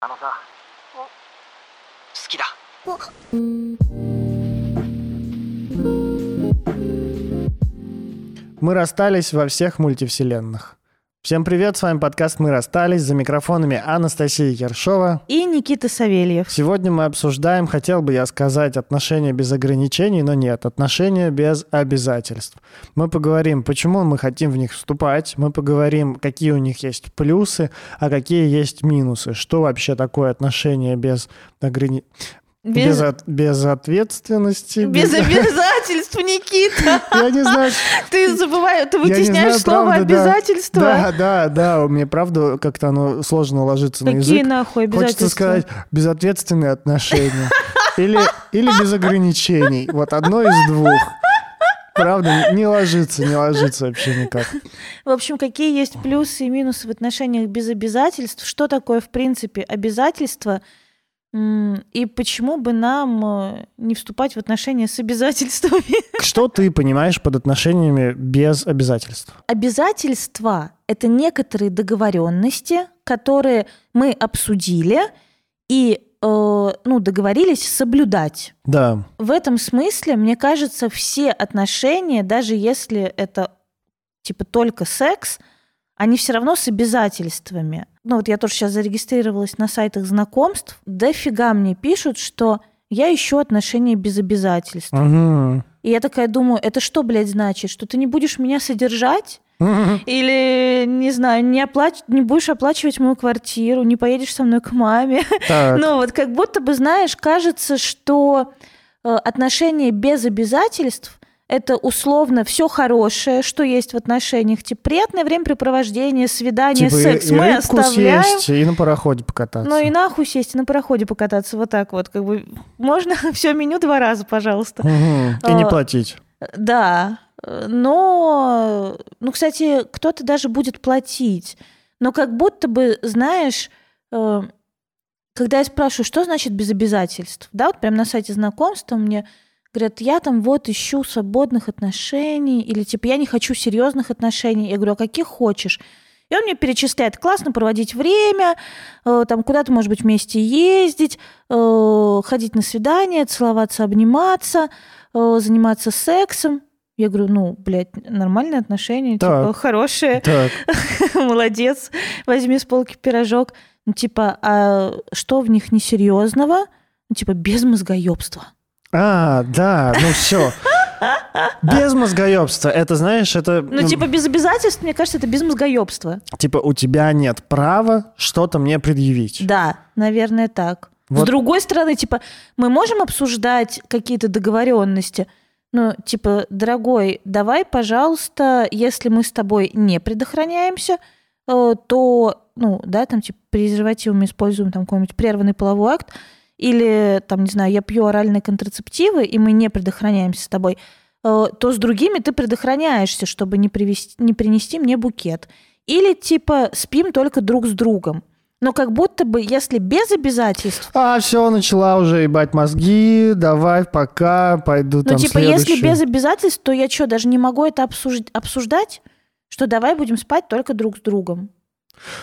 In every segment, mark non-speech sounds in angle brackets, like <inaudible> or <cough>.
あのさ好きだ Мы расстались во всех мультивселенных. Всем привет, с вами подкаст «Мы расстались», за микрофонами Анастасия Ершова. И Никита Савельев. Сегодня мы обсуждаем, хотел бы я сказать, отношения без ограничений, но нет, отношения без обязательств. Мы поговорим, почему мы хотим в них вступать, мы поговорим, какие у них есть плюсы, а какие есть минусы, что вообще такое отношения без ограничений. Без... Без, от- без ответственности. без обязательств, Никита. <laughs> Я не знаю, Ты забываешь, ты вытесняешь знаю, слово правда, да. обязательства. Да, да, да, мне правда как-то оно сложно ложится на Какие язык. нахуй Хочется обязательства? сказать безответственные отношения. Или, или без ограничений. Вот одно из двух. Правда, не ложится, не ложится вообще никак. В общем, какие есть плюсы и минусы в отношениях без обязательств? Что такое, в принципе, обязательство? И почему бы нам э, не вступать в отношения с обязательствами? <laughs> Что ты понимаешь под отношениями без обязательств? Обязательства — это некоторые договоренности, которые мы обсудили и э, ну, договорились соблюдать. Да. В этом смысле, мне кажется, все отношения, даже если это типа только секс, они все равно с обязательствами. Ну вот я тоже сейчас зарегистрировалась на сайтах знакомств. Дофига мне пишут, что я ищу отношения без обязательств. Мгм. И я такая думаю, это что, блядь, значит? Что ты не будешь меня содержать? Или, не знаю, не, оплач... не будешь оплачивать мою квартиру, не поедешь со мной к маме? Так. <laughs> Ну вот как будто бы, знаешь, кажется, что э, отношения без обязательств это условно все хорошее, что есть в отношениях. Типа приятное времяпрепровождение, свидание, Типа и- секс и мы рыбку оставляем. съесть, и на пароходе покататься. Ну и нахуй сесть и на пароходе покататься вот так вот. Как бы можно <laughs> все меню два раза, пожалуйста. Мгм. И не А, платить. Да, но, ну, кстати, кто-то даже будет платить. Но как будто бы, знаешь, э, когда я спрашиваю, что значит без обязательств, да, вот прям на сайте знакомства мне говорят, я там вот ищу свободных отношений, или типа я не хочу серьезных отношений. Я говорю, а каких хочешь? И он мне перечисляет, классно проводить время, э, там куда-то, может быть, вместе ездить, э, ходить на свидания, целоваться, обниматься, э, заниматься сексом. Я говорю, ну, блядь, нормальные отношения, типа, Так. хорошие, Так. <laughs> молодец, возьми с полки пирожок. Ну, типа, а что в них несерьезного? Ну, типа, без мозгоебства. А, да, ну все. Без мозгоебства. Это, знаешь, это... Ну, типа, без обязательств, мне кажется, это без мозгоебства. Типа, у тебя нет права что-то мне предъявить. Да, наверное, так. Вот. С другой стороны, типа, мы можем обсуждать какие-то договоренности. Ну, типа, дорогой, давай, пожалуйста, если мы с тобой не предохраняемся, э, то, ну, да, там, типа, презервативами используем там какой-нибудь прерванный половой акт, или, там, не знаю, я пью оральные контрацептивы, и мы не предохраняемся с тобой, э, то с другими ты предохраняешься, чтобы не, привести, не принести мне букет. Или, типа, спим только друг с другом. Но как будто бы, если без обязательств, А, все, начала уже ебать мозги, давай, пока, пойду ну, там типа, если следующую. без обязательств, то я что, даже не могу это обсуж- обсуждать? Что давай будем спать только друг с другом.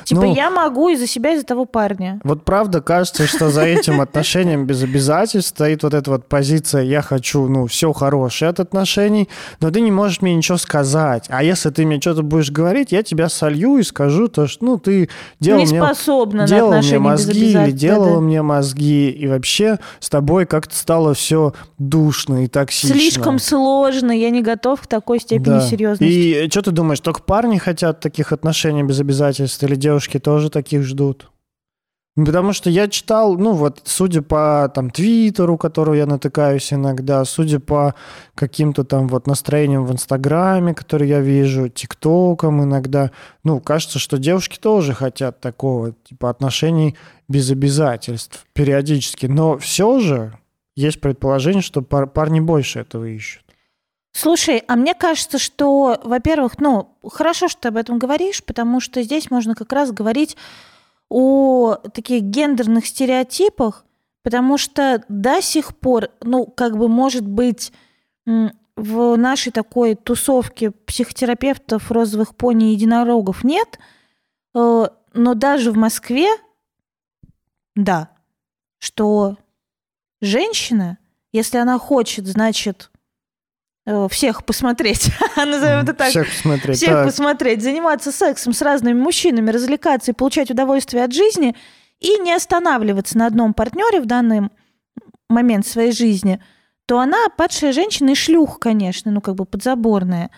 Типа, Ну, я могу из-за себя, из-за того парня. Вот правда кажется, что за этим отношением без обязательств стоит вот эта вот позиция «я хочу, ну, все хорошее от отношений, но ты не можешь мне ничего сказать. А если ты мне что-то будешь говорить, я тебя солью и скажу то, что, ну, ты делал не мне способна на делал мне мозги или делала Да-да. мне мозги, и вообще с тобой как-то стало все душно и токсично. Слишком сложно, я не готов к такой степени Да. серьезности. И что ты думаешь, только парни хотят таких отношений без обязательств, или девушки тоже таких ждут? Потому что я читал, ну вот, судя по там Твиттеру, которого я натыкаюсь иногда, судя по каким-то там вот настроениям в Инстаграме, которые я вижу, ТикТоком иногда, ну, кажется, что девушки тоже хотят такого, типа, отношений без обязательств периодически. Но все же есть предположение, что пар- парни больше этого ищут. Слушай, а мне кажется, что, во-первых, ну, хорошо, что ты об этом говоришь, потому что здесь можно как раз говорить о таких гендерных стереотипах, потому что до сих пор, ну, как бы, может быть, в нашей такой тусовке психотерапевтов, розовых пони и единорогов нет, э, но даже в Москве да, что женщина, если она хочет, значит, всех посмотреть, <laughs> назовем это так, Всех посмотреть. всех так. посмотреть, заниматься сексом с разными мужчинами, развлекаться и получать удовольствие от жизни, и не останавливаться на одном партнере в данный момент своей жизни, то она падшая женщина и шлюх, конечно, ну как бы подзаборная.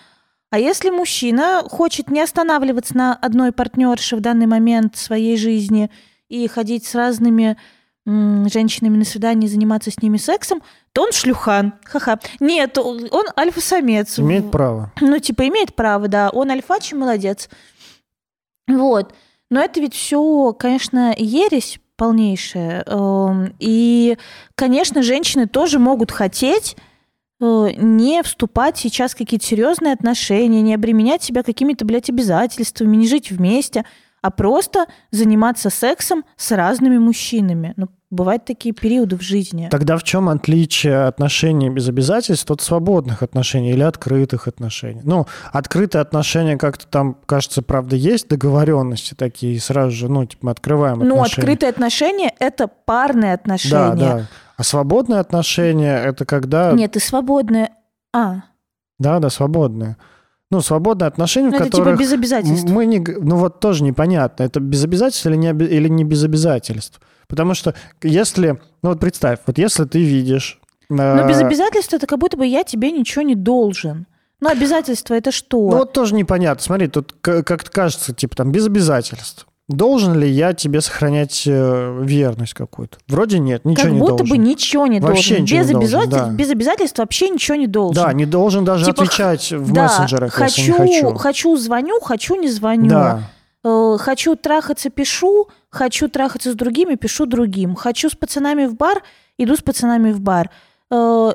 А если мужчина хочет не останавливаться на одной партнерше в данный момент своей жизни и ходить с разными женщинами на свидание, заниматься с ними сексом, то он шлюхан. Ха-ха. Нет, он альфа-самец. Имеет право. Ну, типа, имеет право, да. Он альфач и молодец. Вот. Но это ведь все, конечно, ересь полнейшая. Эм, И, конечно, женщины тоже могут хотеть э, не вступать сейчас в какие-то серьезные отношения, не обременять себя какими-то, блядь, обязательствами, не жить вместе, а просто заниматься сексом с разными мужчинами. Ну, бывают такие периоды в жизни. Тогда в чем отличие отношений без обязательств от свободных отношений или открытых отношений? Ну, открытые отношения как-то там, кажется, правда, есть договоренности такие, и сразу же, ну, типа, мы открываем Ну, отношения. открытые отношения – это парные отношения. Да, да. А свободные отношения это когда... Нет, ты свободная. А, Да, да, свободные. Ну, свободные отношения, ну в это типа которых без обязательств. мы не... Ну, вот тоже непонятно, это без обязательств или не, или не без обязательств. Потому что если... Ну, вот представь, вот если ты видишь... Но без э, обязательств это как будто бы я тебе ничего не должен. Ну, обязательства это что? Ну, вот тоже непонятно. Смотри, тут как-то кажется, типа, там, без обязательств. Должен ли я тебе сохранять э, верность какую-то? Вроде нет, ничего как не будто должен. бы ничего не Вообще должен. ничего без, не должен, обязательств, да. без обязательств вообще ничего не должен. Да, не должен даже Типа, отвечать в Да, мессенджерах, хочу, если не хочу. хочу, звоню, хочу, не звоню. Да, Э, хочу трахаться, пишу. Хочу трахаться с другими, пишу другим. Хочу с пацанами в бар, иду с пацанами в бар. Э,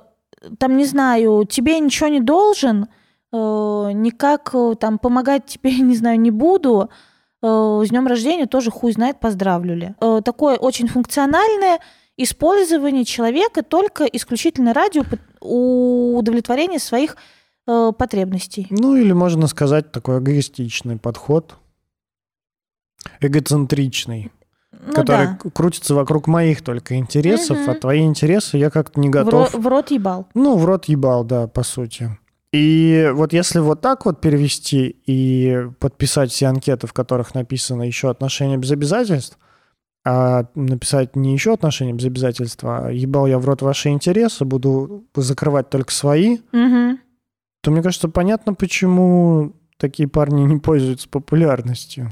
там, не знаю, тебе ничего не должен, э, никак э, там помогать тебе, <laughs> не знаю, не буду. Э, с днем рождения тоже хуй знает, поздравлю ли. Такое очень функциональное использование человека только исключительно ради удовлетворения своих потребностей. Ну, или можно сказать такой эгоистичный подход. Эгоцентричный, Ну который да. крутится вокруг моих только интересов, Мгм. а твои интересы я как-то не В, готов. в рот ебал. Ну, в рот ебал, да, по сути. И вот если вот так вот перевести и подписать все анкеты, в которых написано еще отношения без обязательств, а написать не еще отношения без обязательств, а ебал я в рот ваши интересы, буду закрывать только свои, Мгм. то мне кажется, понятно, почему такие парни не пользуются популярностью.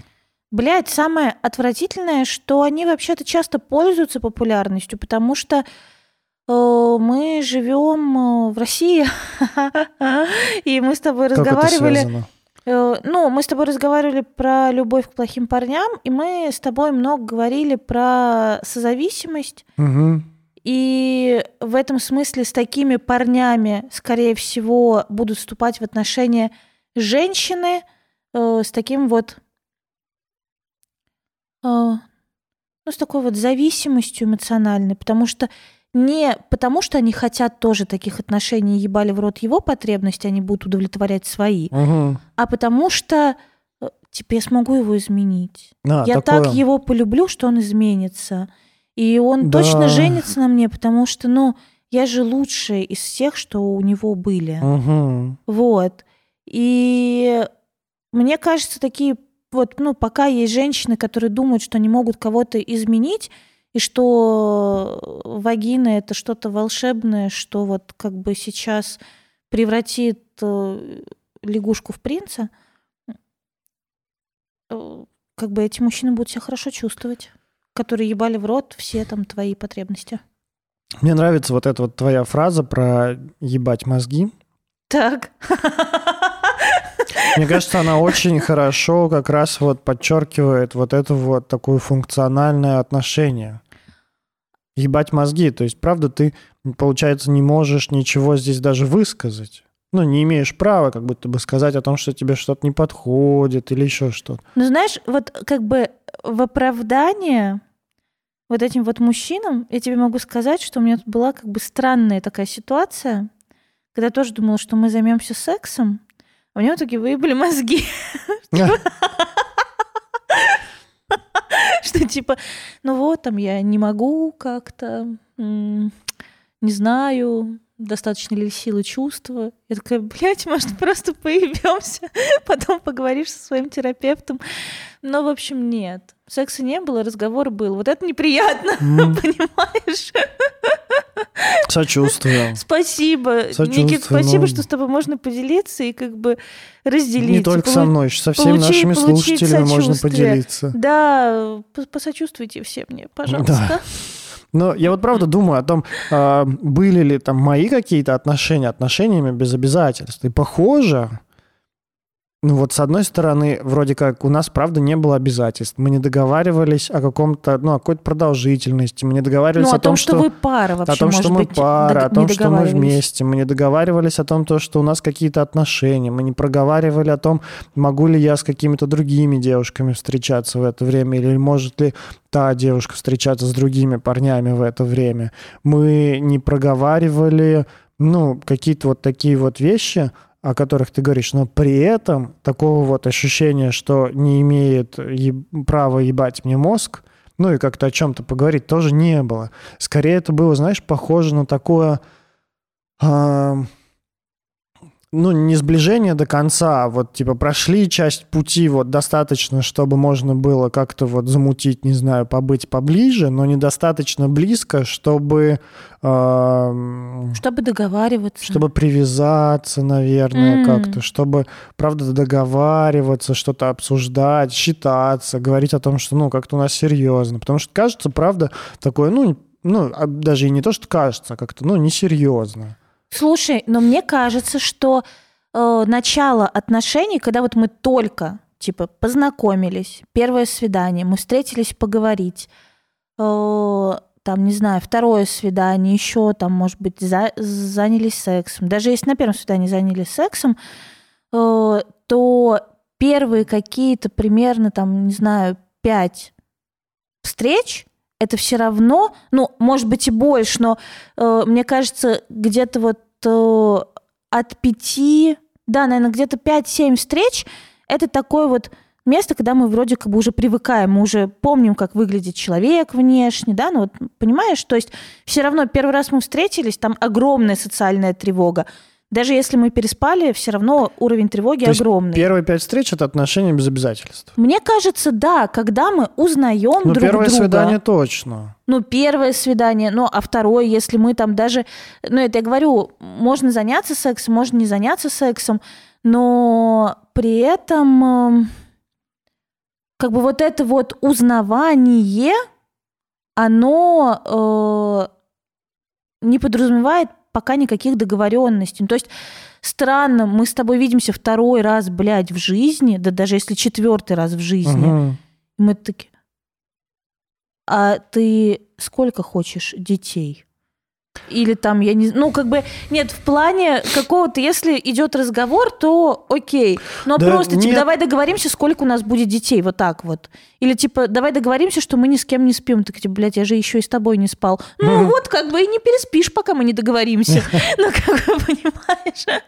Блять, самое отвратительное, что они вообще-то часто пользуются популярностью, потому что э, мы живем э, в России, <laughs> и мы с тобой Как разговаривали. э, Ну, мы с тобой разговаривали про любовь к плохим парням, и мы с тобой много говорили про созависимость. Мгм. И в этом смысле с такими парнями, скорее всего, будут вступать в отношения женщины э, с таким вот, ну, с такой вот зависимостью эмоциональной, потому что не потому, что они хотят тоже таких отношений, ебали в рот его потребности, они будут удовлетворять свои, Мгм. а потому что э, типа я смогу его изменить. А, Я такое. так его полюблю, что он изменится. И он Да. точно женится на мне, потому что, ну, я же лучшая из всех, что у него были. Мгм. Вот. И мне кажется, такие вот, ну, пока есть женщины, которые думают, что они могут кого-то изменить, и что вагина это что-то волшебное, что вот как бы сейчас превратит э, лягушку в принца, э, как бы эти мужчины будут себя хорошо чувствовать, которые ебали в рот все там твои потребности. Мне нравится вот эта вот твоя фраза про ебать мозги. Так. <laughs> Мне кажется, она очень хорошо как раз вот подчеркивает вот это вот такое функциональное отношение. Ебать мозги. То есть, правда, ты, получается, не можешь ничего здесь даже высказать. Ну, не имеешь права как будто бы сказать о том, что тебе что-то не подходит или еще что-то. Ну, знаешь, вот как бы в оправдание вот этим вот мужчинам я тебе могу сказать, что у меня была как бы странная такая ситуация, когда я тоже думала, что мы займемся сексом, у меня в итоге выебали мозги. <laughs> что типа, ну вот, там я не могу как-то, не знаю, достаточно ли силы чувства. Я такая, блядь, может, просто поебемся, <laughs> потом поговоришь со своим терапевтом. Но, в общем, нет. Секса не было, разговор был. Вот это неприятно, <laughs> понимаешь? Сочувствую. Спасибо. Сочувствую, Никит, спасибо, ну. что с тобой можно поделиться и как бы разделить. Не только со Полу- мной, со всеми получи- нашими получить слушателями можно поделиться. Да, по- посочувствуйте все мне, пожалуйста. Но я вот правда думаю о том, а, были ли там мои какие-то отношения отношениями без обязательств. И похоже, ну вот с одной стороны, вроде как у нас, правда, не было обязательств. Мы не договаривались о каком-то, ну, о какой-то продолжительности. Мы не договаривались Ну, о, о том, что, вы пара вообще, о том, что мы быть, пара, о том, что мы вместе. Мы не договаривались о том, то, что у нас какие-то отношения. Мы не проговаривали о том, могу ли я с какими-то другими девушками встречаться в это время, или может ли та девушка встречаться с другими парнями в это время. Мы не проговаривали, ну, какие-то вот такие вот вещи, о которых ты говоришь, но при этом такого вот ощущения, что не имеет еб- права ебать мне мозг, ну и как-то о чем-то поговорить тоже не было. Скорее это было, знаешь, похоже на такое, а, ну, не сближение до конца, а вот типа прошли часть пути вот достаточно, чтобы можно было как-то вот замутить, не знаю, побыть поближе, но недостаточно близко, чтобы а, Чтобы договариваться. чтобы привязаться, наверное, М. как-то, чтобы, правда, договариваться, что-то обсуждать, считаться, говорить о том, что, ну, как-то у нас серьезно. Потому что кажется, правда, такое, ну, ну, а даже и не то, что кажется, а как-то, ну, несерьезно. Слушай, но мне кажется, что э, начало отношений, когда вот мы только типа познакомились, первое свидание, мы встретились поговорить, э, там, не знаю, второе свидание, еще там, может быть, за- занялись сексом. Даже если на первом свидании занялись сексом, э, то первые какие-то примерно там, не знаю, пять встреч, это все равно, ну, может быть и больше, но э, мне кажется, где-то вот э, от пяти, да, наверное, где-то 5-7 встреч, это такое вот место, когда мы вроде как бы уже привыкаем, мы уже помним, как выглядит человек внешне, да, ну вот понимаешь, то есть все равно первый раз мы встретились, там огромная социальная тревога. Даже если мы переспали, все равно уровень тревоги То есть огромный. Первые пять встреч — это отношения без обязательств. Мне кажется, да, когда мы узнаем Ну, друг первое друга. свидание точно. Ну, первое свидание, ну, а второе, если мы там даже... Ну, это я говорю, можно заняться сексом, можно не заняться сексом, но при этом эм, как бы вот это вот узнавание, оно э, не подразумевает пока никаких договоренностей. Ну, То есть странно, мы с тобой видимся второй раз, блядь, в жизни, да даже если четвертый раз в жизни, и мы такие, а ты сколько хочешь детей? Или там, я не ну, как бы, нет, в плане какого-то, если идет разговор, то окей. Но Да просто, типа, нет. давай договоримся, сколько у нас будет детей, вот так вот. Или, типа, давай договоримся, что мы ни с кем не спим. Так, типа, блядь, я же еще и с тобой не спал. Ну, вот, как бы, и не переспишь, пока мы не договоримся. <laughs> Ну, как бы, понимаешь?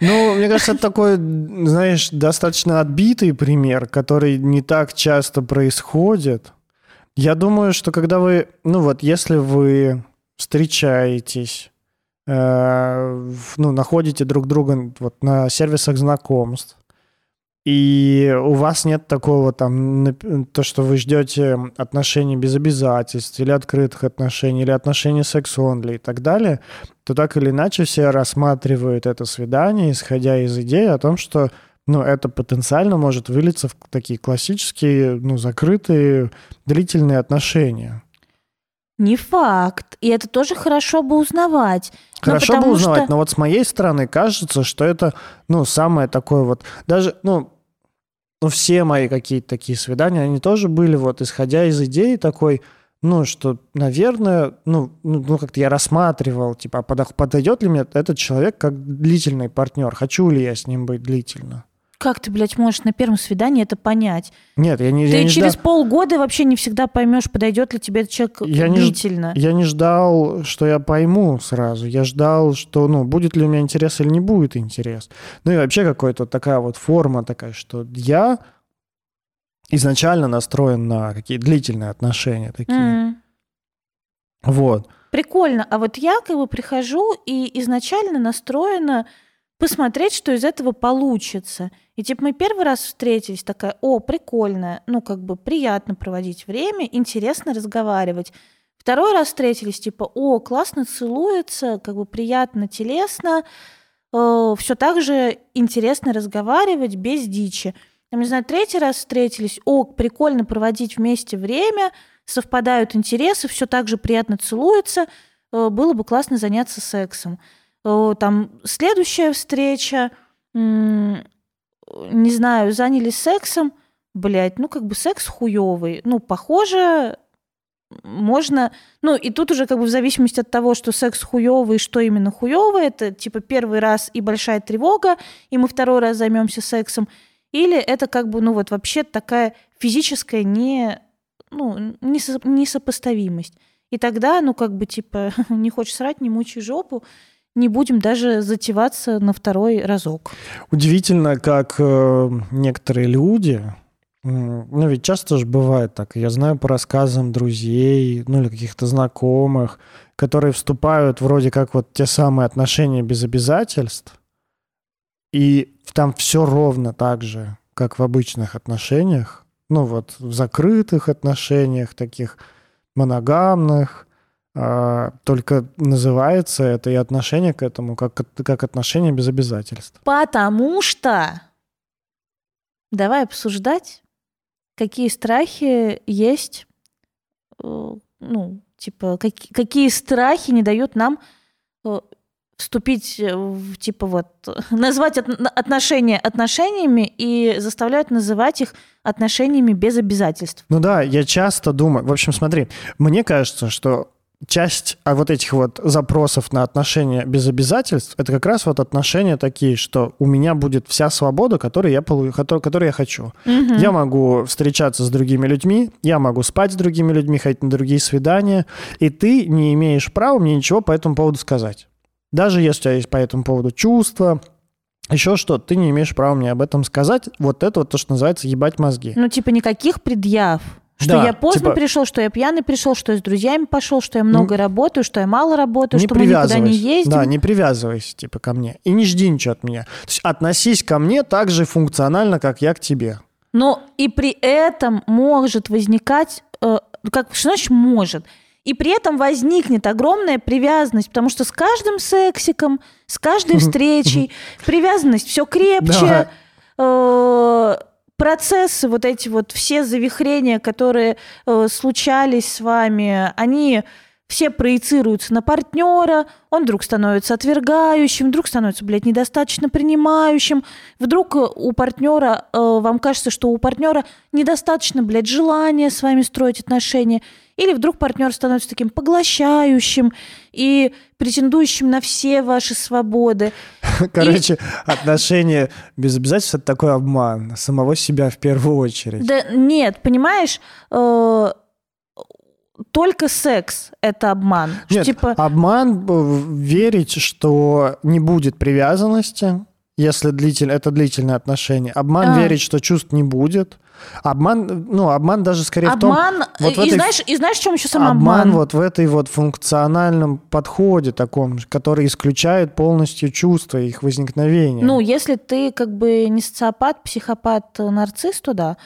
Ну, мне кажется, это такой, знаешь, достаточно отбитый пример, который не так часто происходит. Я думаю, что когда вы, ну вот, если вы встречаетесь, э, ну, находите друг друга вот на сервисах знакомств, и у вас нет такого там, то, что вы ждете отношений без обязательств, или открытых отношений, или отношений секс-онли и так далее, то так или иначе все рассматривают это свидание, исходя из идеи о том, что ну, это потенциально может вылиться в такие классические, ну, закрытые длительные отношения. Не факт. И это тоже хорошо бы узнавать. Ну, Хорошо бы узнавать, что- но вот с моей стороны кажется, что это, ну, самое такое вот, даже, ну, ну, все мои какие-то такие свидания, они тоже были вот, исходя из идеи такой, ну, что, наверное, ну, ну, ну, как-то я рассматривал, типа, подойдет ли мне этот человек как длительный партнер, хочу ли я с ним быть длительно. Как ты, блядь, можешь на первом свидании это понять? Нет, я не, я Ты не через ждал- полгода вообще не всегда поймешь, подойдет ли тебе этот человек Я не длительно. Я не ждал, что я пойму сразу. Я ждал, что, ну, будет ли у меня интерес или не будет интерес. Ну и вообще какая-то такая вот форма такая, что я изначально настроен на какие длительные отношения такие. М. Вот. Прикольно. А вот я как бы прихожу и изначально настроена посмотреть, что из этого получится. И типа мы первый раз встретились, такая, о, прикольно, ну как бы приятно проводить время, интересно разговаривать. Второй раз встретились, типа, о, классно целуется, как бы приятно, телесно, все так же интересно разговаривать без дичи. Там, не знаю, третий раз встретились, о, прикольно проводить вместе время, совпадают интересы, все так же приятно целуется, э, было бы классно заняться сексом. Там следующая встреча, не знаю, занялись сексом, блядь, ну как бы секс хуёвый. Ну, похоже, можно... Ну, и тут уже как бы в зависимости от того, что секс хуёвый, что именно хуёвый, это типа первый раз и большая тревога, и мы второй раз займемся сексом, или это как бы, ну вот вообще такая физическая не, ну, несо- несопоставимость. И тогда, ну как бы типа, <laughs> не хочешь срать, не мучай жопу, не будем даже затеваться на второй разок. Удивительно, как э, некоторые люди, ну ведь часто же бывает так, я знаю по рассказам друзей, ну или каких-то знакомых, которые вступают вроде как вот те самые отношения без обязательств, и там все ровно так же, как в обычных отношениях, ну вот в закрытых отношениях, таких моногамных, только называется это и отношение к этому как, как отношение без обязательств. Потому что давай обсуждать, какие страхи есть, э, ну, типа, каки- какие страхи не дают нам э, вступить в, типа, вот, <laughs> назвать от- отношения отношениями и заставляют называть их отношениями без обязательств. Ну да, я часто думаю, в общем, смотри, мне кажется, что часть а вот этих вот запросов на отношения без обязательств, это как раз вот отношения такие, что у меня будет вся свобода, которую я, полу- которую, которую я хочу. Мгм. Я могу встречаться с другими людьми, я могу спать с другими людьми, ходить на другие свидания, и ты не имеешь права мне ничего по этому поводу сказать. Даже если у тебя есть по этому поводу чувства, еще что, ты не имеешь права мне об этом сказать. Вот это вот то, что называется ебать мозги. Ну, типа, никаких предъяв. Что Да, я поздно типа- пришел, что я пьяный пришел, что я с друзьями пошел, что я много работаю, что я мало работаю, не что мы никуда не ездим. Да, не привязывайся, типа, ко мне. И не жди ничего от меня. То есть относись ко мне так же функционально, как я к тебе. Но и при этом может возникать, э, как что значит может? И при этом возникнет огромная привязанность, потому что с каждым сексиком, с каждой <laughs> встречей привязанность все крепче. Э, Процессы, вот эти вот все завихрения, которые э, случались с вами, они все проецируются на партнера, он вдруг становится отвергающим, вдруг становится, блядь, недостаточно принимающим, вдруг э, у партнера, э, вам кажется, что у партнера недостаточно, блядь, желания с вами строить отношения, или вдруг партнер становится таким поглощающим и претендующим на все ваши свободы. <laughs> Короче, отношения без обязательств – это такой обман самого себя в первую очередь. Да нет, понимаешь, э, только секс – это обман. Что, Нет, типа, обман э, верить, что не будет привязанности, если длитель, это длительное отношение. Обман А. верить, что чувств не будет. Обман, ну, обман даже скорее в том... обман, вот в и, знаешь, и знаешь, в чем еще сам обман обман? вот в этой вот функциональном подходе таком, который исключает полностью чувства их возникновения. Ну, если ты как бы не социопат, психопат, э, нарцисс, то да.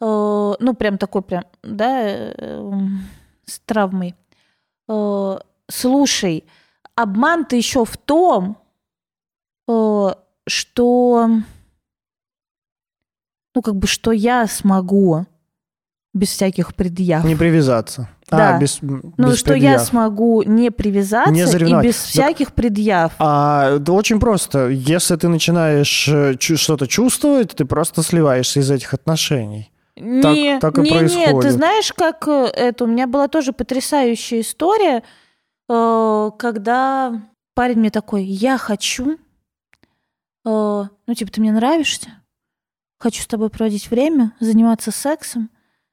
Э, ну, прям такой прям, да, э, м, с травмой. Э, слушай, обман-то еще в том, э, что, ну, как бы, что я смогу без всяких предъяв. Не привязаться. Да. А, без, ну, без что я предъяв. смогу не привязаться Не и без Так- всяких предъяв. А, да очень просто. Если ты начинаешь э, что-то чувствовать, ты просто сливаешься из этих отношений. Не, так и не, ты происходит. знаешь, как э, это? У меня была тоже потрясающая история, э, когда парень мне такой, я хочу, ну, типа, ты мне нравишься, хочу с тобой проводить время, заниматься сексом,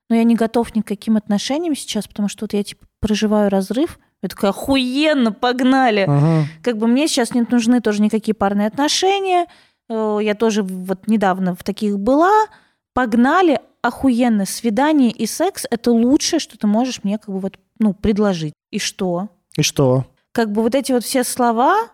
но я не готов ни к каким отношениям сейчас, потому что вот я, типа, проживаю разрыв. Я такая, охуенно, погнали. Ага. Как бы мне сейчас не нужны тоже никакие парные отношения. Э, Я тоже вот недавно в таких была. Погнали. охуенно, свидание и секс — это лучшее, что ты можешь мне как бы вот, ну, предложить. И что? И что? Как бы вот эти вот все слова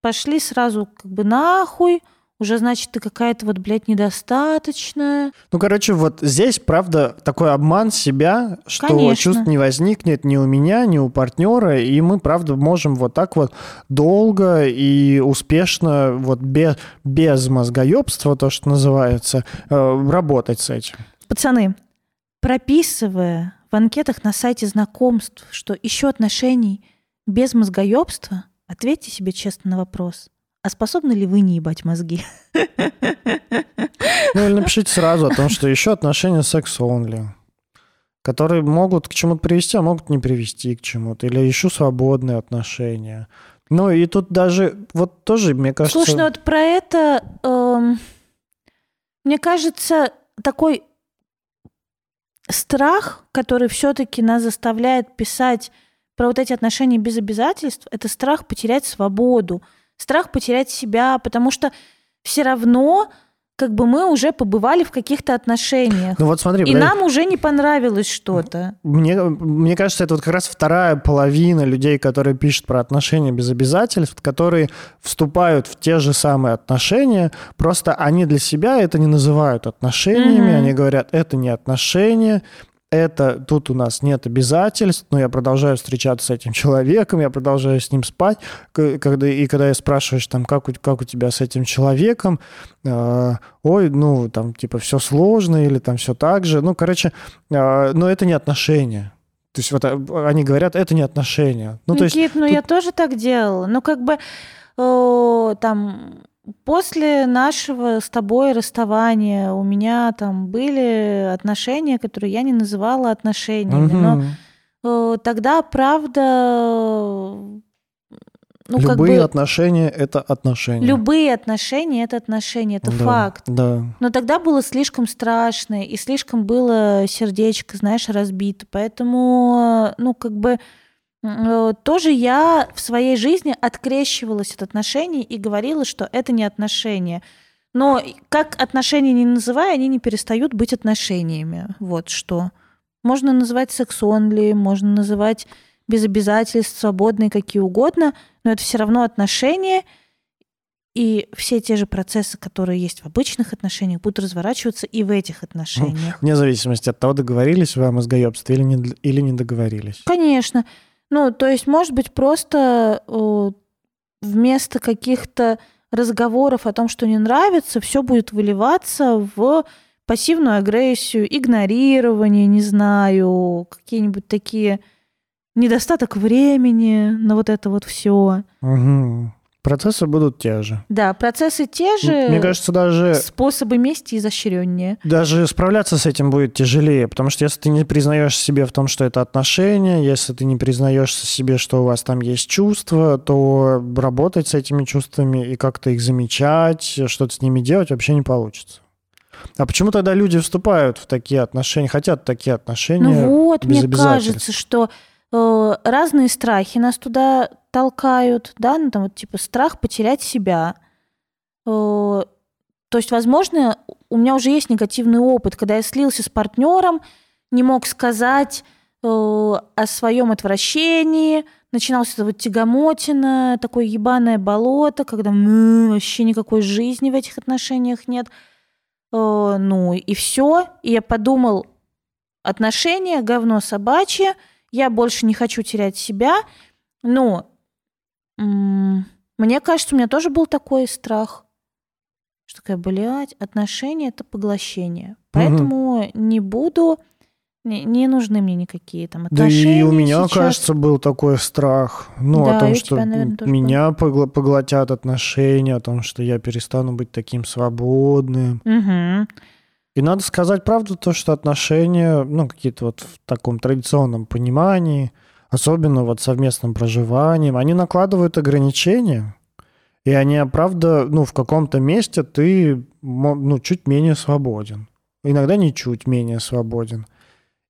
пошли сразу как бы нахуй, уже, значит, ты какая-то вот, блядь, недостаточная. Ну, короче, вот здесь, правда, такой обман себя, что Конечно. чувств не возникнет ни у меня, ни у партнера, и мы, правда, можем вот так вот долго и успешно, вот без, без мозгоебства, то, что называется, э, работать с этим. Пацаны, прописывая в анкетах на сайте знакомств, что ищу отношений без мозгоебства, ответьте себе честно на вопрос. А способны ли вы не ебать мозги? Ну, или напишите сразу о том, что еще отношения секс-онли, которые могут к чему-то привести, а могут не привести к чему-то. Или ищу свободные отношения. Ну, и тут даже, вот тоже, мне кажется... Слушай, ну вот про это, эм, мне кажется, такой страх, который все-таки нас заставляет писать про вот эти отношения без обязательств, это страх потерять свободу, страх потерять себя, потому что все равно как бы мы уже побывали в каких-то отношениях. Ну вот смотри, И нам уже не понравилось что-то. Мне, мне кажется, это вот как раз вторая половина людей, которые пишут про отношения без обязательств, которые вступают в те же самые отношения, просто они для себя это не называют отношениями, Мгм. они говорят, это не отношения, это тут у нас нет обязательств, но я продолжаю встречаться с этим <laughs> человеком, я продолжаю с ним спать. Когда, и когда я спрашиваешь, там, как у, как у тебя с этим человеком, э, ой, ну, там, типа, все сложно или там все так же. Ну, короче, э, но это не отношения. То есть вот э, они говорят, это не отношения. Ну, то есть Никит, ну тут- я тоже так делала. Ну, как бы э, там после нашего с тобой расставания у меня там были отношения, которые я не называла отношениями. Но мгм. э, тогда, правда, ну, как любые бы отношения — это отношения. любые отношения это отношения, это Да, факт. Да. Но тогда было слишком страшно, и слишком было сердечко, знаешь, разбито. Поэтому, ну, как бы тоже я в своей жизни открещивалась от отношений и говорила, что это не отношения. Но как отношения не называя, они не перестают быть отношениями. Вот что. Можно называть секс-онли, можно называть без обязательств, свободные, какие угодно, но это все равно отношения, и все те же процессы, которые есть в обычных отношениях, будут разворачиваться и в этих отношениях. Вне зависимости от того, договорились вы о мозгоебстве или не, или не договорились. Конечно. Ну, то есть, может быть, просто э, вместо каких-то разговоров о том, что не нравится, все будет выливаться в пассивную агрессию, игнорирование, не знаю, какие-нибудь такие недостаток времени на вот это вот все. Мгм. Процессы будут те же. Да, процессы те же, Мне кажется, даже способы мести изощреннее. Даже справляться с этим будет тяжелее, потому что если ты не признаешь себе в том, что это отношения, если ты не признаешь себе, что у вас там есть чувства, то работать с этими чувствами и как-то их замечать, что-то с ними делать вообще не получится. А почему тогда люди вступают в такие отношения, хотят такие отношения? Ну вот, без мне кажется, что э, разные страхи нас туда толкают, да, ну там вот типа страх потерять себя. Э, то есть, возможно, у меня уже есть негативный опыт, когда я слился с партнером, не мог сказать э, о своем отвращении, начиналось это вот тягомотина, такое ебаное болото, когда м, вообще никакой жизни в этих отношениях нет. Э, ну и все. И я подумал, отношения, говно собачье, я больше не хочу терять себя. Но мне кажется, у меня тоже был такой страх, что такая, блядь, отношения — это поглощение. Поэтому не буду, не, не нужны мне никакие там Да отношения и у меня, сейчас. кажется, был такой страх. Ну, Да, о том, что тебя, наверное, меня погла- поглотят отношения, о том, что я перестану быть таким свободным. Мгм. И надо сказать правду, то, что отношения, ну, какие-то вот в таком традиционном понимании, особенно вот совместным проживанием, они накладывают ограничения. И они, правда, ну, в каком-то месте ты, ну, чуть менее свободен. Иногда не чуть менее свободен.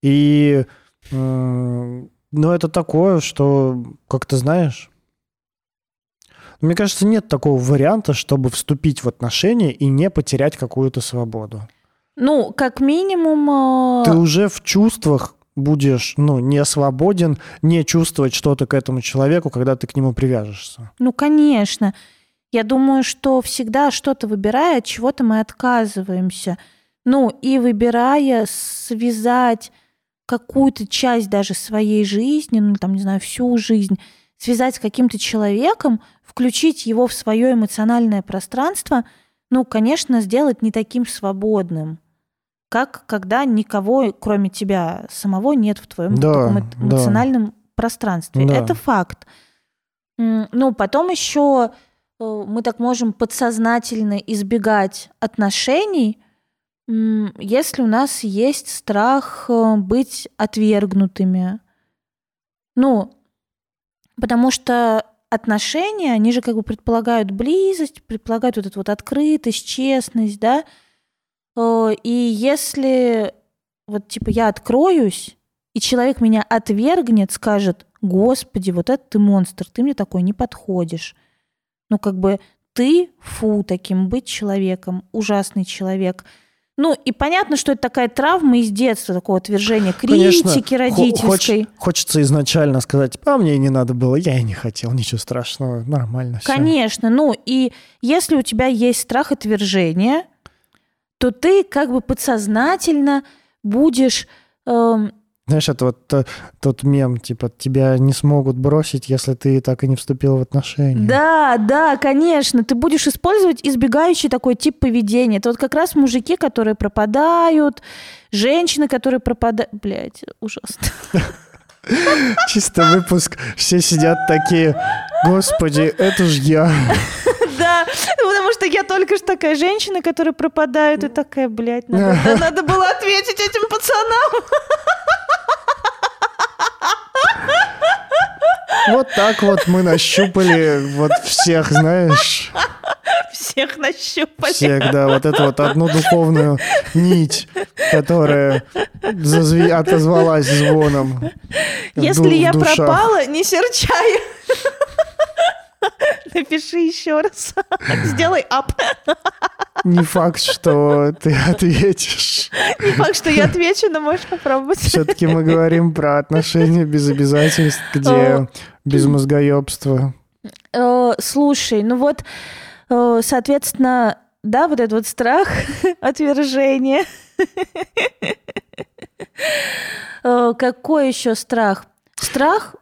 И, ну, это такое, что, как ты знаешь, мне кажется, нет такого варианта, чтобы вступить в отношения и не потерять какую-то свободу. Ну, как минимум... э, Ты уже в чувствах будешь, ну, не свободен, не чувствовать что-то к этому человеку, когда ты к нему привяжешься. Ну, конечно. Я думаю, что всегда что-то выбирая, от чего-то мы отказываемся. Ну, и выбирая связать какую-то часть даже своей жизни, ну, там, не знаю, всю жизнь, связать с каким-то человеком, включить его в свое эмоциональное пространство, ну, конечно, сделать не таким свободным, как когда никого, кроме тебя самого, нет в твоем Да, таком эмо- да. эмоциональном пространстве. Да. Это факт. Ну, потом еще э, мы так можем подсознательно избегать отношений, если у нас есть страх э, быть отвергнутыми. Ну, потому что отношения, они же как бы предполагают близость, предполагают вот эту вот открытость, честность, да. Э, И если вот типа я откроюсь, и человек меня отвергнет, скажет, господи, вот это ты монстр, ты мне такой не подходишь. Ну, как бы ты, фу, таким быть человеком, ужасный человек. Ну, и понятно, что это такая травма из детства, такого отвержения, Конечно, критики хо- родительской. хоч- хочется изначально сказать, а мне не надо было, я и не хотел, ничего страшного, нормально все. Конечно, ну и если у тебя есть страх отвержения, то ты как бы подсознательно будешь... эм, Знаешь, это вот то- тот мем, типа, тебя не смогут бросить, если ты так и не вступил в отношения. Да, да, конечно. Ты будешь использовать избегающий такой тип поведения. Это вот как раз мужики, которые пропадают, женщины, которые пропадают. Блять, ужасно. Чисто выпуск, все сидят такие, господи, это ж я. Да, потому что я только что такая женщина, которая пропадает, и такая, блядь, надо, <laughs> да, надо было ответить этим пацанам. Вот так вот мы нащупали вот всех, знаешь, Всех нащупали. всех, да, вот эту вот одну духовную нить, которая зазви- отозвалась звоном. ду- Если в я душах. пропала, не серчай. <laughs> Напиши еще раз. <laughs> Сделай ап. Не факт, что ты <laughs> ответишь. Не факт, что я отвечу, но можешь попробовать. Все-таки мы говорим про отношения без обязательств, где без мозгоебства. Э, Слушай, ну вот, э, соответственно, да, вот этот вот страх отвержения. Э, Какой еще страх? Страх,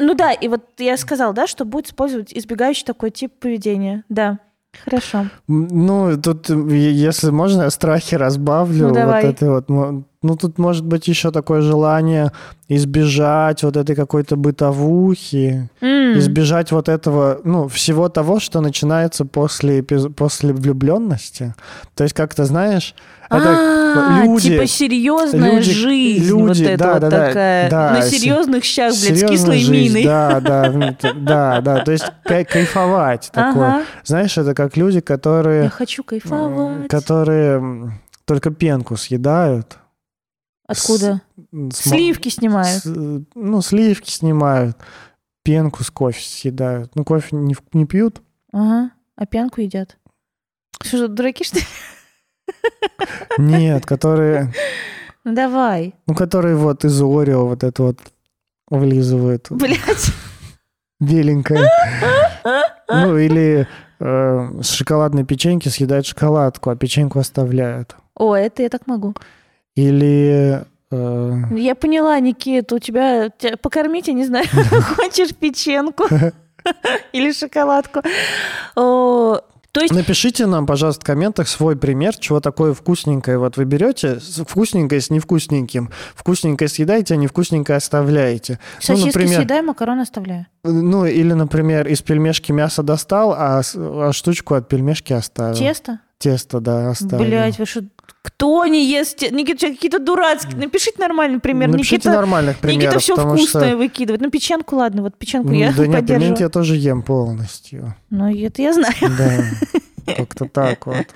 ну да, и вот я сказала, да, что будет использовать избегающий такой тип поведения. Да, хорошо. Ну, тут, э, если можно, я страхи разбавлю. Ну, вот давай. это вот. Ну, тут может быть еще такое желание избежать вот этой какой-то бытовухи, М, избежать вот этого, ну, всего того, что начинается после, после влюбленности. То есть, как-то, знаешь, это а, люди... типа серьезная люди- жизнь, люди, вот эта да, вот да, такая, да, на се- серьезных щах, блядь, с кислой жизнь, миной. Да, да, да, да. То есть кай- кайфовать такое. Знаешь, это как люди, Я которые, хочу кайфовать. которые только пенку съедают. Откуда? С- Сливки снимают. с- ну, сливки снимают, пенку с кофе съедают. Ну, кофе не, не пьют. Ага. А пьянку едят. Что же, дураки, что ли? Нет, которые, Ну давай. ну, которые вот из Орео вот это вот вылизывают. Блять. Беленькое. Ну, или э, с шоколадной печеньки съедают шоколадку, а печеньку оставляют. О, это я так могу. Или... э, Я поняла, Никита, у тебя... тебя покормить, я не знаю, <laughs> <laughs> хочешь печенку <laughs> или шоколадку. То есть Напишите нам, пожалуйста, в комментах свой пример, чего такое вкусненькое. Вот вы берете вкусненькое с невкусненьким. Вкусненькое съедаете, а невкусненькое оставляете. сосиски например- съедаю, макароны оставляю. Ну, или, например, из пельмешки мясо достал, а, а штучку от пельмешки оставил. Тесто? Тесто, да, оставил. Блять, вы что... Кто не ест? Никита, какие-то дурацкие. Напишите нормальный пример. Напишите Никита, нормальных примеров, Никита все вкусное что... выкидывает. Ну, печенку, ладно, вот печенку Ну, я да нет, поддерживаю. пельмени я тоже ем полностью. Ну, это я знаю. Да, как-то так вот.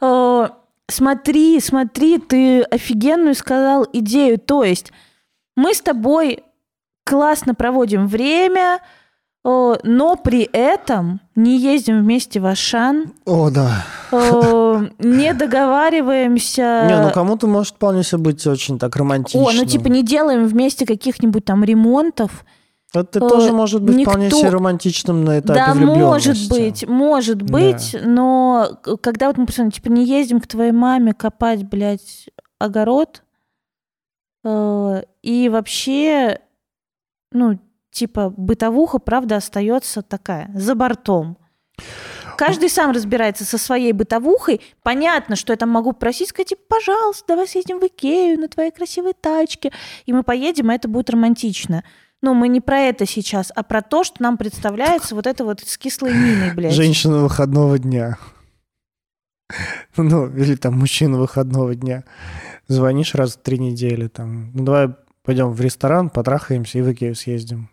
<laughs> Смотри, смотри, ты офигенную сказал идею. То есть мы с тобой классно проводим время, Но при этом не ездим вместе в Ашан, О, да. не договариваемся. Не, ну кому-то может вполне себе быть очень так романтично. О, ну типа не делаем вместе каких-нибудь там ремонтов. Это э, тоже может быть вполне никто- себе романтичным на этапе да, влюбленности. может быть, может быть, но к- когда вот мы типа, не ездим к твоей маме копать, блядь, огород, э, и вообще, ну, типа, бытовуха, правда, остается такая, за бортом. Каждый сам разбирается со своей бытовухой. Понятно, что я там могу просить, сказать, пожалуйста, давай съездим в Икею на твоей красивой тачке. И мы поедем, и это будет романтично. Но мы не про это сейчас, а про то, что нам представляется вот это вот с кислой миной, блядь. Женщина выходного дня. Ну, или там мужчина выходного дня. Звонишь раз в три недели, там, ну давай пойдем в ресторан, потрахаемся и в Икею съездим.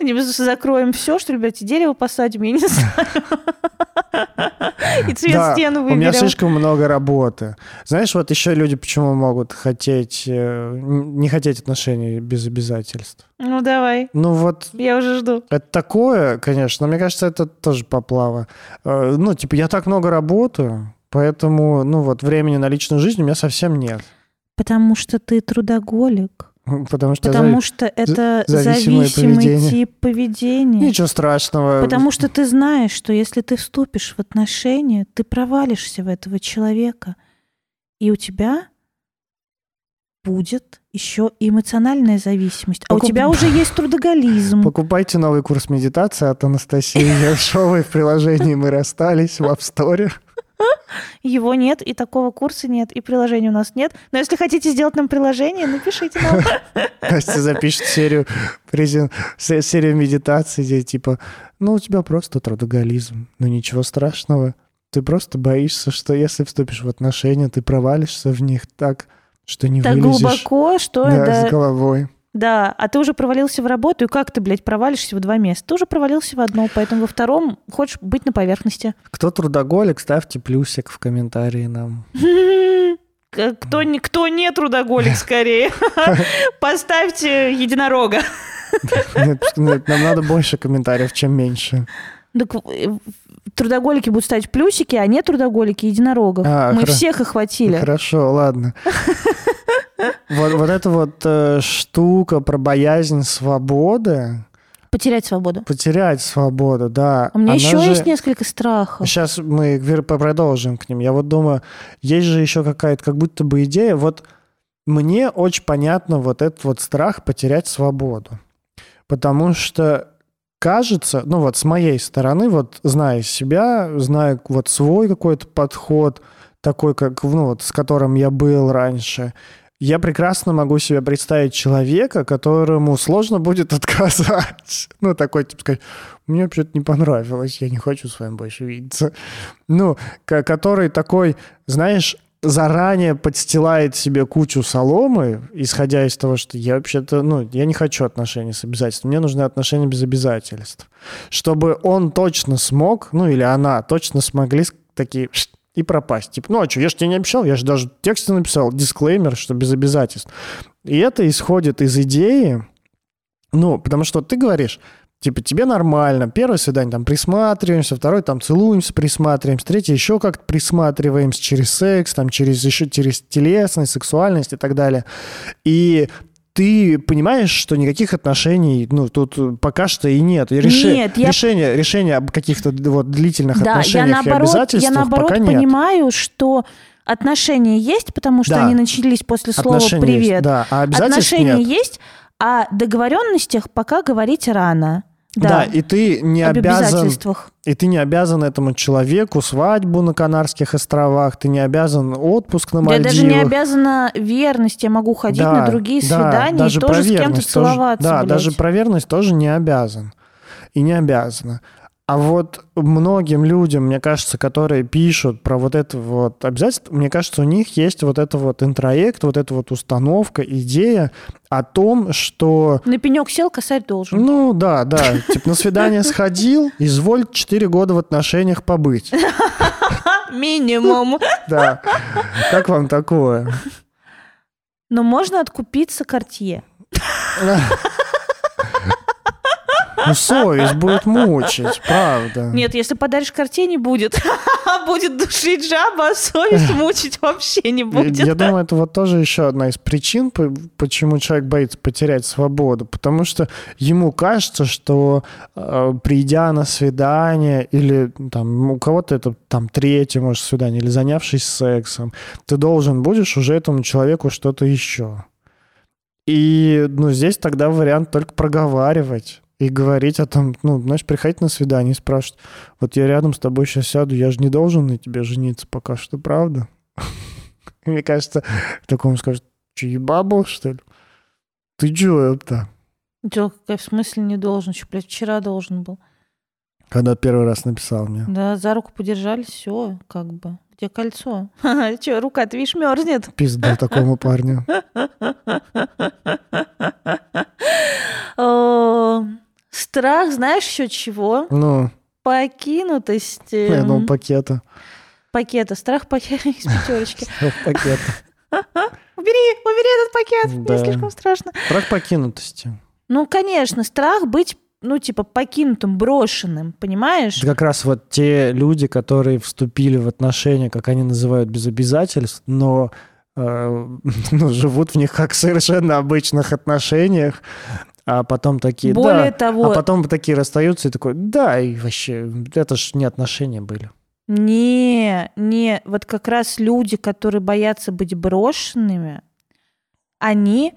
Не, закроем все, что ли, блядь, и дерево посадим, я не <laughs> знаю. И цвет Да, стены У меня выберем. слишком много работы. Знаешь, вот еще люди почему могут хотеть, э, не хотеть отношений без обязательств. Ну, давай, Ну вот я уже жду. Это такое, конечно, но мне кажется, это тоже поплава. Э, Ну, типа, я так много работаю, поэтому, ну, вот, времени на личную жизнь у меня совсем нет. Потому что ты трудоголик. Потому что Потому зави- что это зависимый поведение. тип поведения. Ничего страшного. Потому что ты знаешь, что если ты вступишь в отношения, ты провалишься в этого человека. И у тебя будет еще эмоциональная зависимость. А у Покуп- тебя уже есть трудоголизм. Покупайте новый курс медитации от Анастасии Ершовой в приложении «Мы расстались» в App Store. Его нет, и такого курса нет, и приложения у нас нет. Но если хотите сделать нам приложение, напишите нам. <laughs> Настя запишет серию, презен- се- серию медитаций, где типа, ну, у тебя просто трудоголизм, ну, ничего страшного. Ты просто боишься, что если вступишь в отношения, ты провалишься в них так, что не Так вылезешь. глубоко, что да, да, с головой. Да. А ты уже провалился в работу, и как ты, блядь, провалишься в два места? Ты уже провалился в одно, поэтому во втором хочешь быть на поверхности. Кто трудоголик, ставьте плюсик в комментарии нам. К- Кто не, кто не трудоголик, скорее. <laughs> Поставьте единорога. Нам надо больше комментариев, чем меньше. Так, э, трудоголики будут ставить плюсики, а не трудоголики единорогов. А, Мы хоро- всех охватили. Хорошо, ладно. <laughs> Вот, вот эта вот э, штука про боязнь свободы, Потерять свободу. потерять свободу, да. У меня она еще же- есть несколько страхов. Сейчас мы продолжим к ним. Я вот думаю, есть же еще какая-то как будто бы идея. Вот мне очень понятно вот этот вот страх потерять свободу. Потому что кажется, ну вот с моей стороны, вот зная себя, зная вот свой какой-то подход, такой, как, ну вот, с которым я был раньше, я прекрасно могу себе представить человека, которому сложно будет <laughs> отказать. Ну, такой, типа, сказать, мне вообще-то не понравилось, я не хочу с вами больше видеться. Ну, ко- который такой, знаешь, заранее подстилает себе кучу соломы, исходя из того, что я вообще-то, ну, я не хочу отношений с обязательством, мне нужны отношения без обязательств. Чтобы он точно смог, ну, или она точно смогли такие и пропасть. Типа, ну, а что, я же тебе не обещал, я же даже в написал, дисклеймер, что без обязательств. И это исходит из идеи, ну, потому что ты говоришь, типа, тебе нормально, первое свидание там присматриваемся, второе там целуемся, присматриваемся, третье еще как-то присматриваемся через секс, там через еще через телесность, сексуальность и так далее. И ты понимаешь, что никаких отношений, ну, тут пока что и нет. И реши- Нет, я- решение, решение об каких-то вот длительных Да, я отношениях и наоборот, обязательствах я наоборот пока нет. понимаю, что отношения есть, потому что Да. они начались после слова Отношения «привет». есть, да, а обязательств Отношения нет. есть, а договоренностях пока говорить рано. Да. Да, и ты не об обязан, и ты не обязан этому человеку свадьбу на Канарских островах, ты не обязан отпуск на Я Мальдивах. даже не обязана верность, я могу ходить Да, на другие да, свидания даже и тоже с кем-то тоже- целоваться. да, блядь. даже про верность тоже не обязан. И не обязана. А вот многим людям, мне кажется, которые пишут про вот это вот обязательство, мне кажется, у них есть вот это вот интроект, вот эта вот установка, идея о том, что На пенек сел, косарь должен. ну да, да. Типа на свидание сходил, изволь 4 года в отношениях побыть. <laughs> Минимум. Да. Как вам такое? Но можно откупиться картье. <laughs> Ну, совесть будет мучить, правда. Нет, если подаришь карте, не будет. <laughs> Будет душить жаба, а совесть мучить вообще не будет. я думаю, это вот тоже еще одна из причин, по- почему человек боится потерять свободу. Потому что ему кажется, что э, придя на свидание, или там у кого-то это там третье, может, свидание, или занявшись сексом, ты должен будешь уже этому человеку что-то еще. И ну, здесь тогда вариант только проговаривать и говорить о том, ну, знаешь, приходить на свидание и спрашивать, вот я рядом с тобой сейчас сяду, я же не должен на тебе жениться пока что, правда? <laughs> Мне кажется, такому скажет, что ебабл, что ли? Ты чё это? Чё, в смысле не должен? Еще, блядь, вчера должен был. Когда первый раз написал мне. Да, за руку подержали, все, как бы. Где кольцо? <laughs> Че, рука, ты видишь, мерзнет. <laughs> Пизда такому парню. Страх, знаешь еще чего? Ну, Покинутости. <laughs> я думал, пакета. Пакета. Страх <laughs> пакета из пятерочки. <laughs> Пакета. Убери, убери этот пакет. Да. Мне слишком страшно. Страх покинутости. Ну, конечно, страх быть, ну, типа, покинутым, брошенным, понимаешь? Это как раз вот те люди, которые вступили в отношения, как они называют, без обязательств, но э, ну, живут в них как в совершенно обычных отношениях, а потом такие, Более да, того, а потом такие расстаются и такой, да, и вообще, это ж не отношения были. Не, не, вот как раз люди, которые боятся быть брошенными, они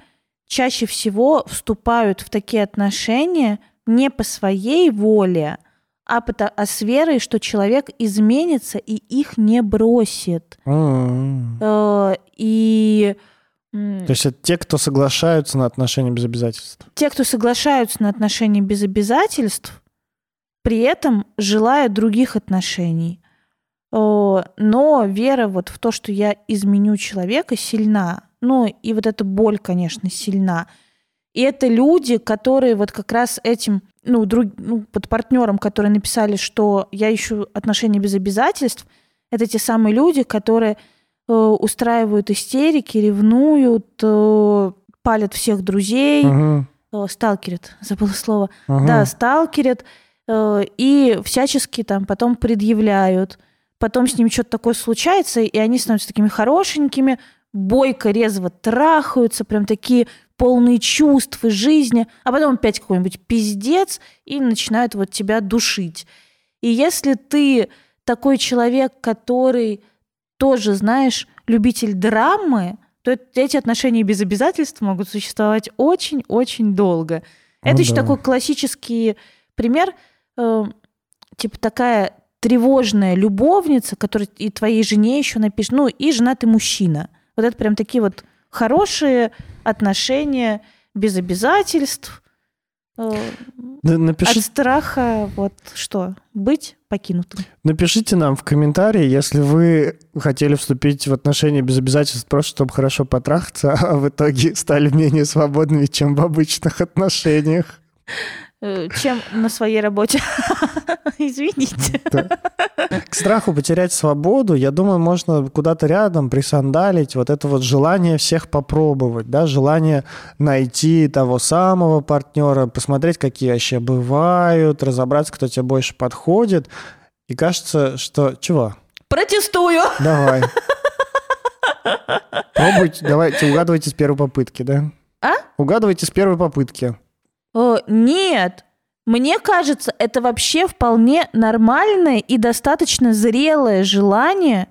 чаще всего вступают в такие отношения не по своей воле, а, пото- а с верой, что человек изменится и их не бросит. Э, И м, То есть это те, кто соглашаются на отношения без обязательств. те, кто соглашаются на отношения без обязательств, при этом желая других отношений. Но вера вот в то, что я изменю человека, сильна. Ну, и вот эта боль, конечно, сильна. И это люди, которые вот как раз этим, ну, друг, ну, под партнером, которые написали, что я ищу отношения без обязательств, это те самые люди, которые устраивают истерики, ревнуют, э, палят всех друзей, э, сталкерят, забыла слово. Мгм. Да, сталкерят э, и всячески там потом предъявляют. Потом с ними что-то такое случается, и они становятся такими хорошенькими, бойко, резво трахаются, прям такие полные чувств и жизни, а потом опять какой-нибудь пиздец, и начинают вот тебя душить. И если ты такой человек, который тоже, знаешь, любитель драмы, то эт- эти отношения без обязательств могут существовать очень-очень долго. Это Ну еще да. такой классический пример, э, типа такая тревожная любовница, которая и твоей жене еще напишет, ну и женатый мужчина. Вот это прям такие вот хорошие отношения без обязательств, Напиши- от страха вот что быть покинутым. Напишите нам в комментарии, если вы хотели вступить в отношения без обязательств, просто чтобы хорошо потрахаться, <laughs> а в итоге стали менее свободными, чем в обычных отношениях. Э, Чем на своей работе. <laughs> Извините. К страху потерять свободу, я думаю, можно куда-то рядом присандалить вот это вот желание всех попробовать, да, желание найти того самого партнера, посмотреть, какие вообще бывают, разобраться, кто тебе больше подходит. И кажется, что... Чего? Протестую. Давай. <laughs> Пробуйте, давайте, угадывайте с первой попытки, да? А? Угадывайте с первой попытки. Э, Нет. Мне кажется, это вообще вполне нормальное и достаточно зрелое желание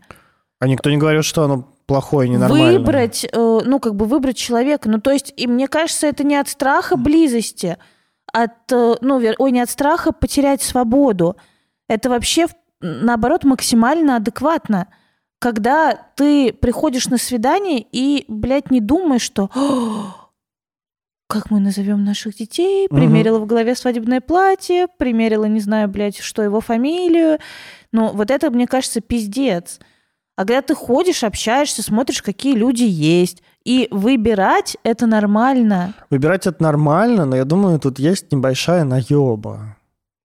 А никто не говорил, что оно плохое, ненормальное. выбрать, э, ну, как бы выбрать человека. Ну, то есть, и мне кажется, это не от страха близости, от, э, ну, вер- ой, не от страха потерять свободу. Это вообще, наоборот, максимально адекватно. Когда ты приходишь на свидание и, блядь, не думаешь, что «О, как мы назовем наших детей, примерила в голове свадебное платье, примерила, не знаю, блядь, что его фамилию. Ну, вот это, мне кажется, пиздец. А когда ты ходишь, общаешься, смотришь, какие люди есть, и выбирать это нормально. Выбирать это нормально, но я думаю, тут есть небольшая наеба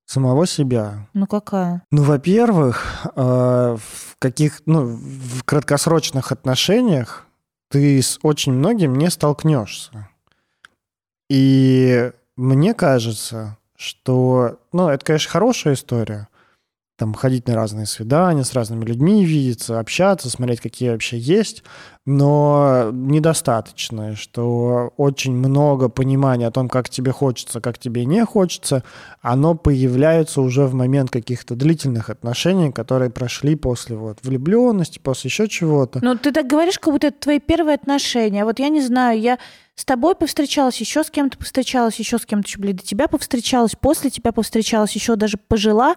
самого себя. Ну какая? Ну, во-первых, э, в каких, ну, в краткосрочных отношениях ты с очень многим не столкнешься. И мне кажется, что, ну, это, конечно, хорошая история, там ходить на разные свидания, с разными людьми видеться, общаться, смотреть, какие вообще есть, но недостаточно, что очень много понимания о том, как тебе хочется, как тебе не хочется, оно появляется уже в момент каких-то длительных отношений, которые прошли после вот влюбленности, после еще чего-то. Ну, ты так говоришь, как будто это твои первые отношения. Вот я не знаю, я с тобой повстречалась, еще с кем-то повстречалась, еще с кем-то, блин, до тебя повстречалась, после тебя повстречалась, еще даже пожила,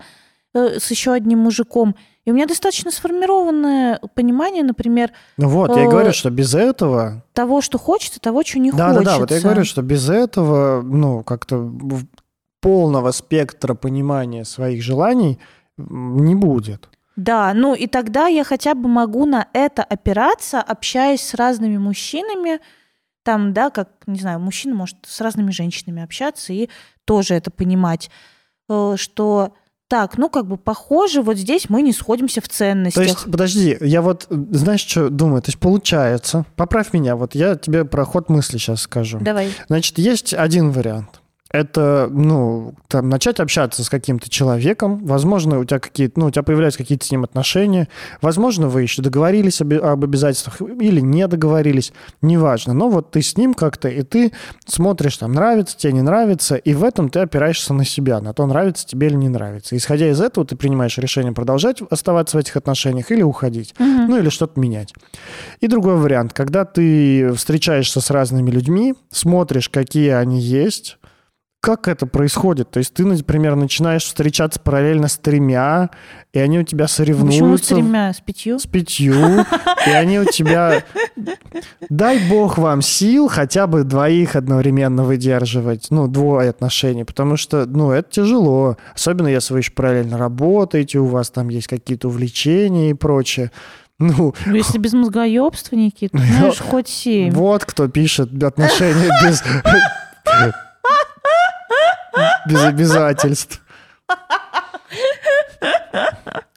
с еще одним мужиком. И у меня достаточно сформированное понимание, например... Ну вот, я и говорю, э, что без этого... Того, что хочется, того, что не да, хочется. Да-да-да, вот я говорю, что без этого, ну, как-то полного спектра понимания своих желаний не будет. Да, ну и тогда я хотя бы могу на это опираться, общаясь с разными мужчинами, там, да, как, не знаю, мужчина может с разными женщинами общаться и тоже это понимать, э, что так, ну как бы похоже, вот здесь мы не сходимся в ценностях. То есть, подожди, я вот, знаешь, что думаю? То есть получается, поправь меня, вот я тебе про ход мысли сейчас скажу. Давай. Значит, есть один вариант это, ну, там, начать общаться с каким-то человеком, возможно, у тебя какие-то, ну, у тебя появляются какие-то с ним отношения, возможно, вы еще договорились об, об обязательствах или не договорились, неважно, но вот ты с ним как-то, и ты смотришь, там, нравится тебе, не нравится, и в этом ты опираешься на себя, на то, нравится тебе или не нравится. Исходя из этого, ты принимаешь решение продолжать оставаться в этих отношениях или уходить, угу. ну, или что-то менять. И другой вариант, когда ты встречаешься с разными людьми, смотришь, какие они есть, как это происходит? То есть ты, например, начинаешь встречаться параллельно с тремя, и они у тебя соревнуются. Почему с тремя? С пятью? С пятью. И они у тебя... Дай бог вам сил хотя бы двоих одновременно выдерживать. Ну, двое отношений. Потому что, ну, это тяжело. Особенно, если вы еще параллельно работаете, у вас там есть какие-то увлечения и прочее. Ну, ну, если без мозгоебства, Никит, <laughs> знаешь, хоть семь. Вот кто пишет отношения без без обязательств.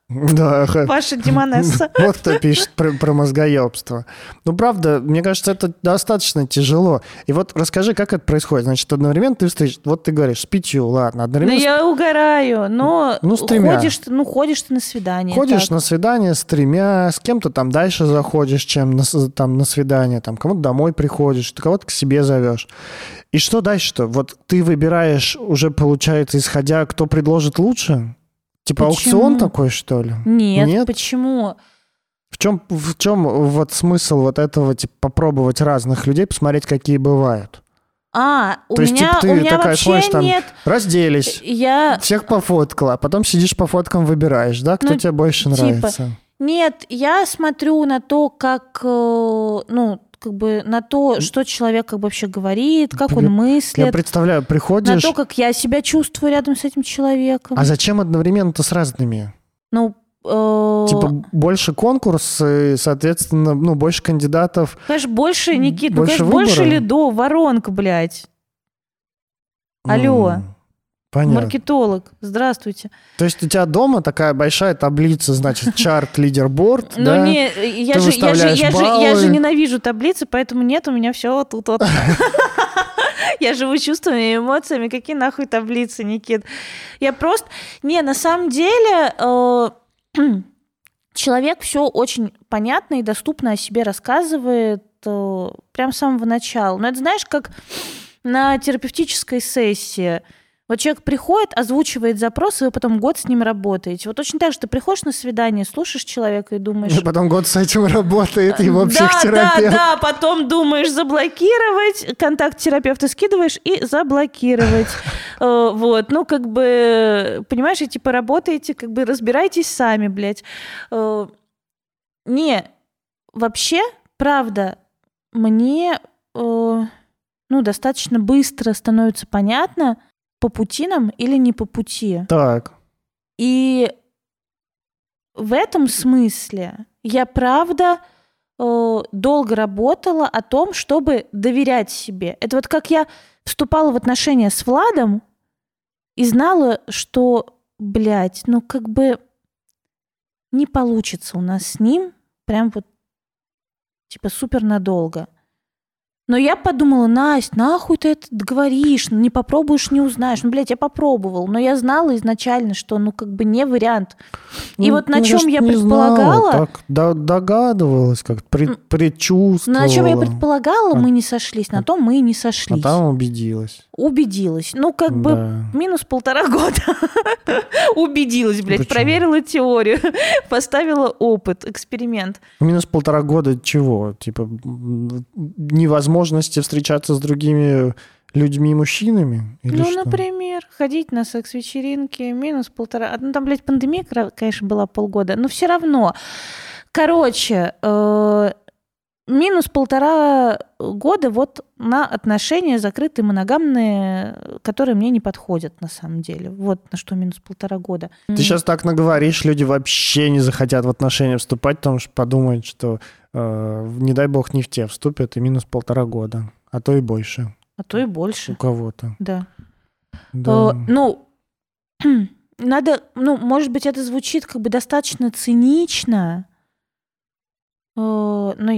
<laughs> Да. Ваша Димонесса. <laughs> Вот кто пишет про, про мозгоебство. Ну, правда, мне кажется, это достаточно тяжело. И вот расскажи, как это происходит. Значит, одновременно ты встреч... Вот ты говоришь, с пятью, ладно. Одновременно... Ну, я угораю, но ну, с тремя. ходишь, ну, ходишь ты на свидание. Ходишь так. на свидание с тремя, с кем-то там дальше заходишь, чем на, там, на свидание. Там кому-то домой приходишь, ты кого-то к себе зовешь. И что дальше-то? Вот ты выбираешь уже, получается, исходя, кто предложит лучше? Типа почему? аукцион такой, что ли? Нет, Нет? почему? В чем, в чем вот смысл вот этого, типа, попробовать разных людей, посмотреть, какие бывают? А, у То меня, есть, типа, ты у меня такая вообще смотришь, там, нет. разделись, я... всех пофоткала, а потом сидишь по фоткам выбираешь, да, кто ну, тебе больше типа, нравится? Нет, я смотрю на то, как, э, ну, как бы на то, что человек как бы вообще говорит, как он мыслит. Я представляю, приходишь... На то, как я себя чувствую рядом с этим человеком. А зачем одновременно-то с разными? Ну, э, Типа больше конкурс, и, соответственно, ну, больше кандидатов. Конечно, больше, Никит, больше ну, конечно, выбора? больше лидо, воронка, блядь. Алло. Понятно. Маркетолог. Здравствуйте. То есть у тебя дома такая большая таблица, значит, чарт, лидерборд, Ну не, я же, я, же, я, же, я же ненавижу таблицы, поэтому нет, у меня все вот тут вот. <laughs> Я живу чувствами и эмоциями. Какие нахуй таблицы, Никит? Я просто... Не, на самом деле... Э, <clears throat> человек все очень понятно и доступно о себе рассказывает э, прям с самого начала. Но это знаешь, как на терапевтической сессии – вот человек приходит, озвучивает запрос, и вы потом год с ним работаете. Вот точно так же ты приходишь на свидание, слушаешь человека и думаешь... И потом год с этим работает его психотерапевт. Да, да, да, потом думаешь заблокировать, контакт терапевта скидываешь и заблокировать. <laughs> Э, вот, ну как бы, понимаешь, и типа работаете, как бы разбирайтесь сами, блядь. Э, не, вообще, правда, мне, э, ну, достаточно быстро становится понятно, по пути нам или не по пути. Так. И в этом смысле я правда э, долго работала о том, чтобы доверять себе. Это вот как я вступала в отношения с Владом и знала, что, блядь, ну как бы не получится у нас с ним прям вот типа супер надолго. Но я подумала, Настя, нахуй ты это говоришь? Не попробуешь, не узнаешь. Ну, блядь, я попробовал. Но я знала изначально, что, ну, как бы не вариант. И Ну, вот на ну, чем я не знала, предполагала... так до- догадывалась, как пред- предчувствовала. на чем я предполагала, А- мы не сошлись. На том мы и не сошлись. А там убедилась. Убедилась. Ну, как бы Да. минус полтора года. <laughs> Убедилась, блядь. Почему? Проверила теорию. <laughs> Поставила опыт, эксперимент. Минус полтора года чего? Типа м, невозможности встречаться с другими людьми мужчинами? Или ну, что? например, ходить на секс-вечеринки, минус полтора. Ну, там, блядь, пандемия, конечно, была полгода, но все равно. Короче, э, минус полтора года вот на отношения закрытые, моногамные, которые мне не подходят на самом деле. Вот на что минус полтора года. Ты сейчас так наговоришь, люди вообще не захотят в отношения вступать, потому что подумают, что не дай бог не в те вступят, и минус полтора года, а то и больше А то и у больше. кого-то. Да. Да. Э, ну, <clears throat> надо, ну, может быть, это звучит как бы достаточно цинично, э, но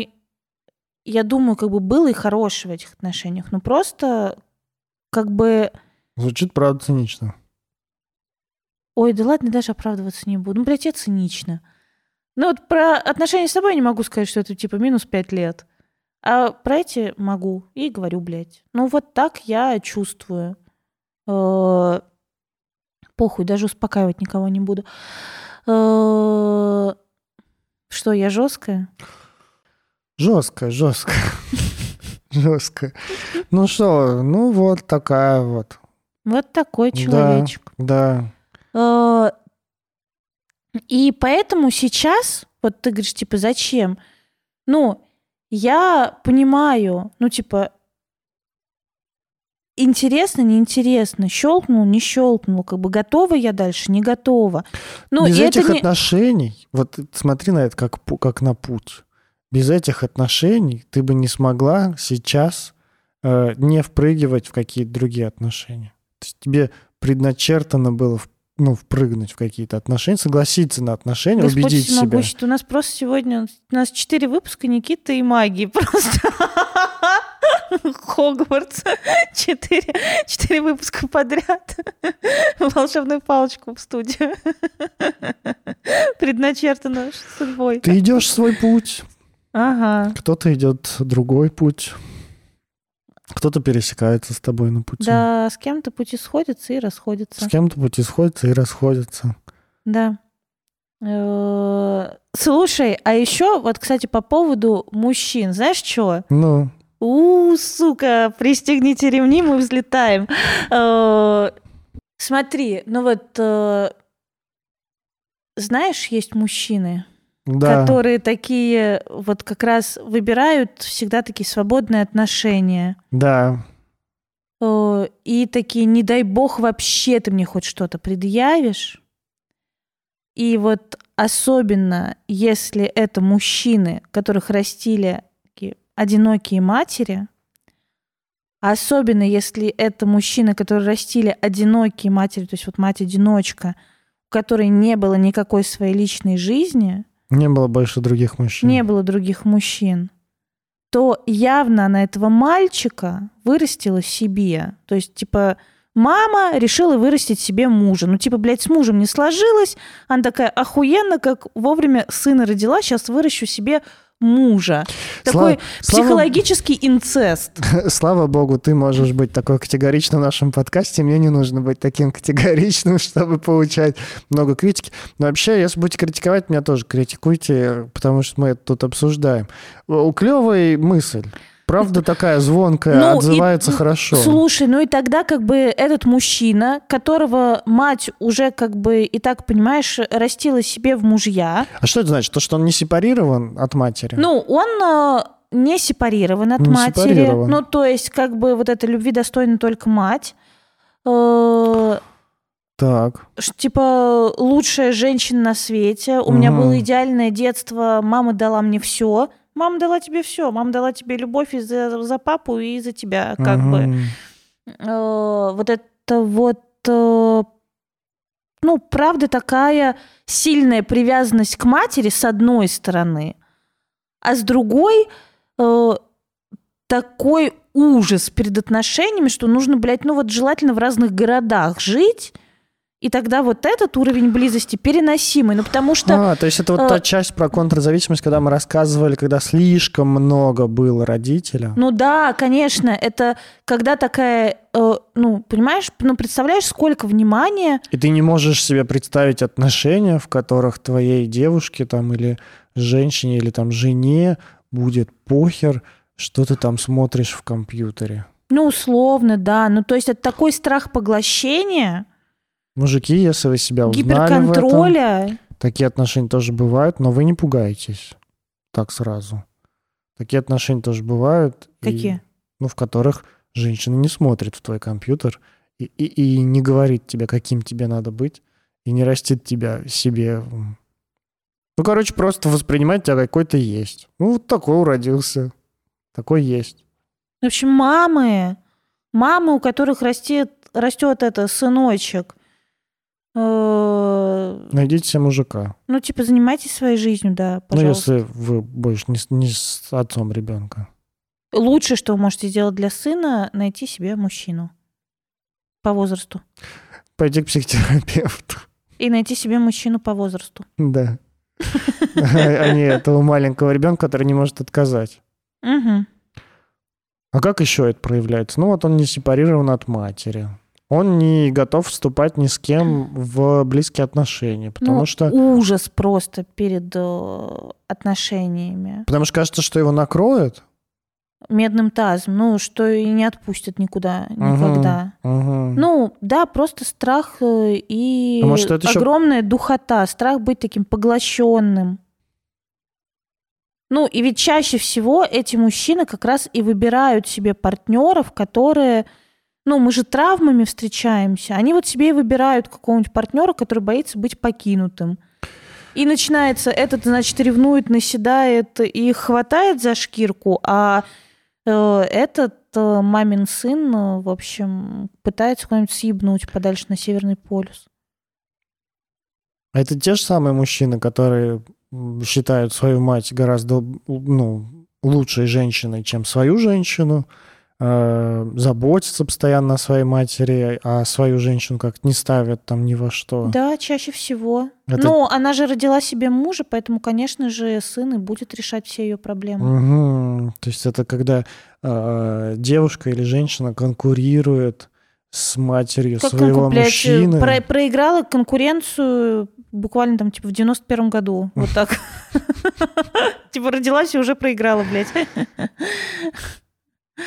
я думаю, как бы было и хорошее в этих отношениях. Но просто как бы, Звучит, правда, цинично. ой, да ладно, даже оправдываться не буду. Ну, блядь, я цинично. Ну, вот про отношения с собой я не могу сказать, что это типа минус пять лет. А про эти могу. И говорю, блядь. Ну, вот так я чувствую. Э, Похуй, даже успокаивать никого не буду. Э, Что, я жесткая? Жестко, жестко. <laughs> Жестко. Ну что, ну вот такая вот. Вот такой человечек. Да. Э, И поэтому сейчас, вот ты говоришь, типа, зачем? Ну, я понимаю, ну, типа, интересно, неинтересно, щелкнул, не щелкнул, как бы готова я дальше, не готова. Ну, Без этих не... отношений, вот смотри на это как, как на путь. Без этих отношений ты бы не смогла сейчас э, не впрыгивать в какие-то другие отношения. То есть тебе предначертано было ну, впрыгнуть в какие-то отношения, согласиться на отношения, Господь убедить себя. всемогущий, у нас просто сегодня, у нас четыре выпуска Никиты и магии, <laughs> просто Хогвартс, четыре, четыре выпуска подряд, волшебную палочку в студию, предначертано судьбой. Ты идешь свой путь, Ага, кто-то идет другой путь, кто-то пересекается с тобой на пути. да, с кем-то пути сходятся и С расходятся, кем-то пути сходятся и расходятся. да. Э, Слушай, а еще вот, кстати, по поводу мужчин, знаешь что? Ну, У, сука, пристегните ремни, мы взлетаем. Э, Смотри, ну вот, э, знаешь, есть мужчины, да. которые такие вот как раз выбирают всегда такие свободные отношения. Да. Э, И такие, не дай бог, вообще ты мне хоть что-то предъявишь. И вот особенно, если это мужчины, которых растили такие одинокие матери, особенно если это мужчины, которые растили одинокие матери, то есть вот мать-одиночка, у которой не было никакой своей личной жизни, Не было больше других мужчин. не было других мужчин, то явно она этого мальчика вырастила себе. То есть, типа, мама решила вырастить себе мужа. Ну, типа, блядь, с мужем не сложилось. Она такая, охуенно, как вовремя сына родила, сейчас выращу себе мужа. Такой Слава- психологический инцест. <laughs> Слава богу, ты можешь быть такой категоричным в нашем подкасте. Мне не нужно быть таким категоричным, <laughs> чтобы получать много критики. Но вообще, если будете критиковать, меня тоже критикуйте, потому что мы это тут обсуждаем. Клевая мысль. Правда <laughs> такая звонкая, Ну, и- отзывается хорошо. Слушай, ну и тогда как бы этот мужчина, которого мать уже как бы и так, понимаешь, растила себе в мужья, А что это значит? То, что он не сепарирован от матери? Ну, он э, не сепарирован от Не матери. сепарирован. Ну, то есть, как бы вот этой любви достойна только мать. Э, Так. Типа лучшая женщина на свете. У меня Мгм. было идеальное детство. Мама дала мне все. Мама дала тебе все. Мама дала тебе любовь и за, за папу, и за тебя, как бы. Мгм. Э, Вот это вот, э, ну, правда, такая сильная привязанность к матери с одной стороны, а с другой э, такой ужас перед отношениями, что нужно, блядь, ну вот желательно в разных городах жить, и тогда вот этот уровень близости переносимый. Ну, потому что... А, то есть это вот э, та часть про контрзависимость, когда мы рассказывали, когда слишком много было родителя. Ну да, конечно, это когда такая, э, ну, понимаешь, ну, представляешь, сколько внимания И ты не можешь себе представить отношения, в которых твоей девушке там или женщине или там жене будет похер, что ты там смотришь в компьютере. Ну, условно, да. Ну, то есть это такой страх поглощения, Мужики, если вы себя узнали в этом, такие отношения тоже бывают, но вы не пугайтесь так сразу. Такие отношения тоже бывают. и- Какие? ну, в которых женщина не смотрит в твой компьютер и, и, и не говорит тебе, каким тебе надо быть, и не растит тебя себе. Ну, короче, просто воспринимать тебя какой ты есть. Ну, вот такой уродился. Такой есть. В общем, мамы, мамы, у которых растет, растет это сыночек, Найдите себе мужика. ну, типа, занимайтесь своей жизнью, да, Ну, пожалуйста. если вы больше не, с- не с отцом ребенка. Лучшее, что вы можете сделать для сына, найти себе мужчину по возрасту. Пойти к психотерапевту. И найти себе мужчину по возрасту. Да. А не этого маленького ребенка, который не может отказать. А как еще это проявляется? Ну вот он не сепарирован от матери. Он не готов вступать ни с кем в близкие отношения, потому Ну, что ужас просто перед э, отношениями. потому что кажется, что его накроют. Медным тазом. Ну, что и не отпустят никуда, никогда. Мгм. Ну, да, просто страх э, и А может, это огромная духота, страх быть таким поглощенным. Ну, и ведь чаще всего эти мужчины как раз и выбирают себе партнеров, которые, ну, мы же травмами встречаемся, они вот себе и выбирают какого-нибудь партнера, который боится быть покинутым. И начинается, этот, значит, ревнует, наседает и хватает за шкирку, а э, этот э, мамин сын, э, в общем, пытается куда-нибудь съебнуть подальше на Северный полюс. Это те же самые мужчины, которые считают свою мать гораздо ну, лучшей женщиной, чем свою женщину, э, заботятся постоянно о своей матери, а свою женщину как не ставят там ни во что. Да, чаще всего. Это- Ну, она же родила себе мужа, поэтому, конечно же, сын и будет решать все ее проблемы. Мгм. То есть это когда э, девушка или женщина конкурирует с матерью Как своего мужчины. про- проиграла конкуренцию буквально там, типа, в 91 году. Вот так. <laughs> Типа, родилась и уже проиграла, блядь.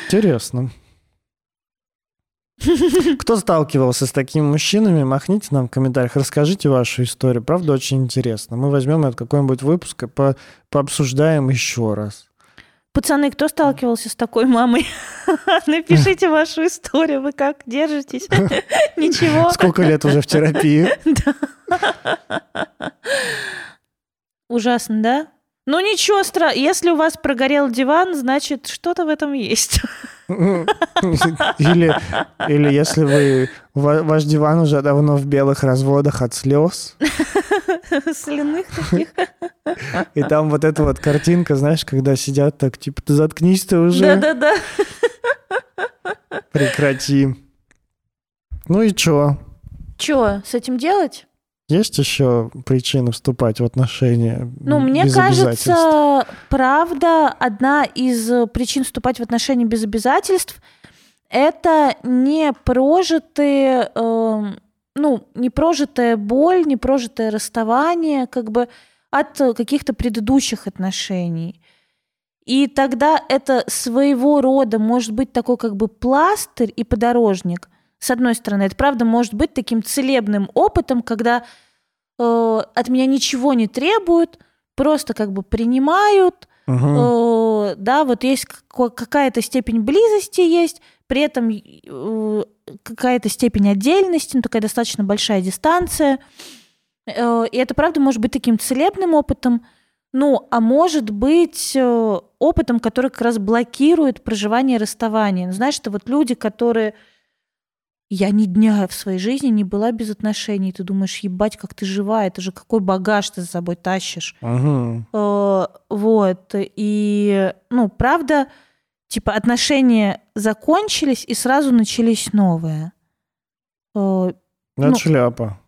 Интересно. <laughs> Кто сталкивался с такими мужчинами, махните нам в комментариях, расскажите вашу историю. Правда, очень интересно. Мы возьмем это какой-нибудь выпуск и по- пообсуждаем еще раз. Пацаны, кто сталкивался с такой мамой? <laughs> Напишите вашу историю. Вы как держитесь? <laughs> Ничего. Сколько лет уже в терапии? Ужасно, да? Ну ничего страшного. Если у вас прогорел диван, значит, что-то в этом есть. <laughs> Или, или если вы ва- ваш диван уже давно в белых разводах от слез, <laughs> Соляных таких. и там вот эта вот картинка, знаешь, когда сидят так, типа, ты заткнись ты уже, Да-да-да. прекрати. Ну и чё? Что, с этим делать? Есть еще причины вступать в отношения Ну, мне без кажется, правда, одна из э, причин вступать в отношения без обязательств это не прожитые, эм, ну, не прожитая боль, не прожитое расставание, как бы от э, каких-то предыдущих отношений. И тогда это своего рода может быть такой как бы пластырь и подорожник. С одной стороны, это правда может быть таким целебным опытом, когда э, от меня ничего не требуют, просто как бы принимают, Мгм. э, да, вот есть какая-то степень близости есть, при этом э, какая-то степень отдельности, ну, такая достаточно большая дистанция. Э, И это, правда, может быть таким целебным опытом, ну, а может быть э, опытом, который как раз блокирует проживание расставания. Ну, знаешь, это вот люди, которые... Я ни дня в своей жизни не была без отношений. Ты думаешь, ебать, как ты жива, это же какой багаж ты за собой тащишь. Мгм. Э, Вот. И, ну, правда, типа отношения закончились и сразу начались новые. Э, Ну, Ну. Это шляпа.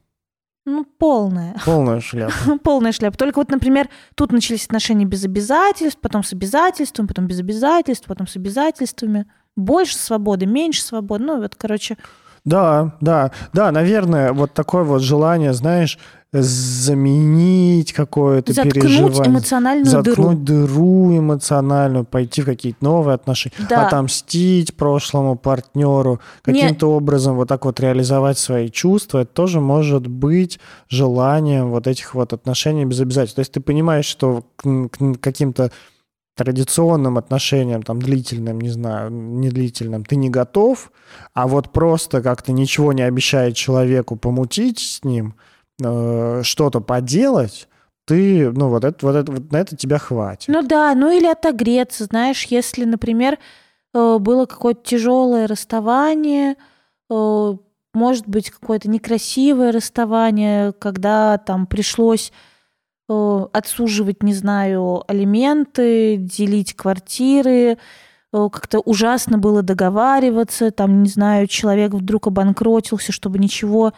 Ну, полная. Полная <laughs> шляпа. Полная шляпа. Только вот, например, тут начались отношения без обязательств, потом с обязательствами, потом без обязательств, потом с обязательствами. Больше свободы, меньше свободы. Ну, вот, короче, Да, да, да, наверное, вот такое вот желание, знаешь, заменить какое-то заткнуть переживание. эмоциональную дыру. заткнуть дыру эмоциональную, пойти в какие-то новые отношения, Да. отомстить прошлому партнеру, каким-то образом вот так вот реализовать свои чувства, это тоже может быть желанием вот этих вот отношений без обязательств. То есть ты понимаешь, что к, к каким-то традиционным отношениям, там, длительным, не знаю, не длительным, ты не готов, а вот просто как-то ничего не обещает человеку помутить с ним, э, что-то поделать, ты, ну, вот это, вот это, вот на это тебя хватит. Ну да, ну или отогреться, знаешь, если, например, э, было какое-то тяжелое расставание, э, может быть, какое-то некрасивое расставание, когда там пришлось отсуживать, не знаю, алименты, делить квартиры, э, как-то ужасно было договариваться, там, не знаю, человек вдруг обанкротился, чтобы ничего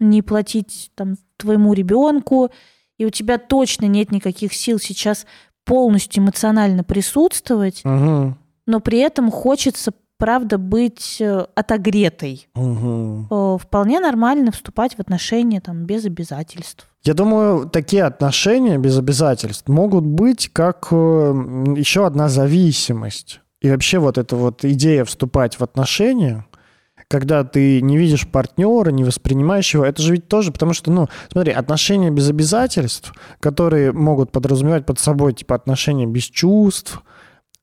не платить там твоему ребенку, и у тебя точно нет никаких сил сейчас полностью эмоционально присутствовать, Мгм. но при этом хочется, правда, быть э, отогретой. Э, Вполне нормально вступать в отношения там без обязательств. Я думаю, такие отношения без обязательств могут быть как э, еще одна зависимость. И вообще вот эта вот идея вступать в отношения, когда ты не видишь партнера, не воспринимаешь его, это же ведь тоже, потому что, ну, смотри, отношения без обязательств, которые могут подразумевать под собой, типа, отношения без чувств,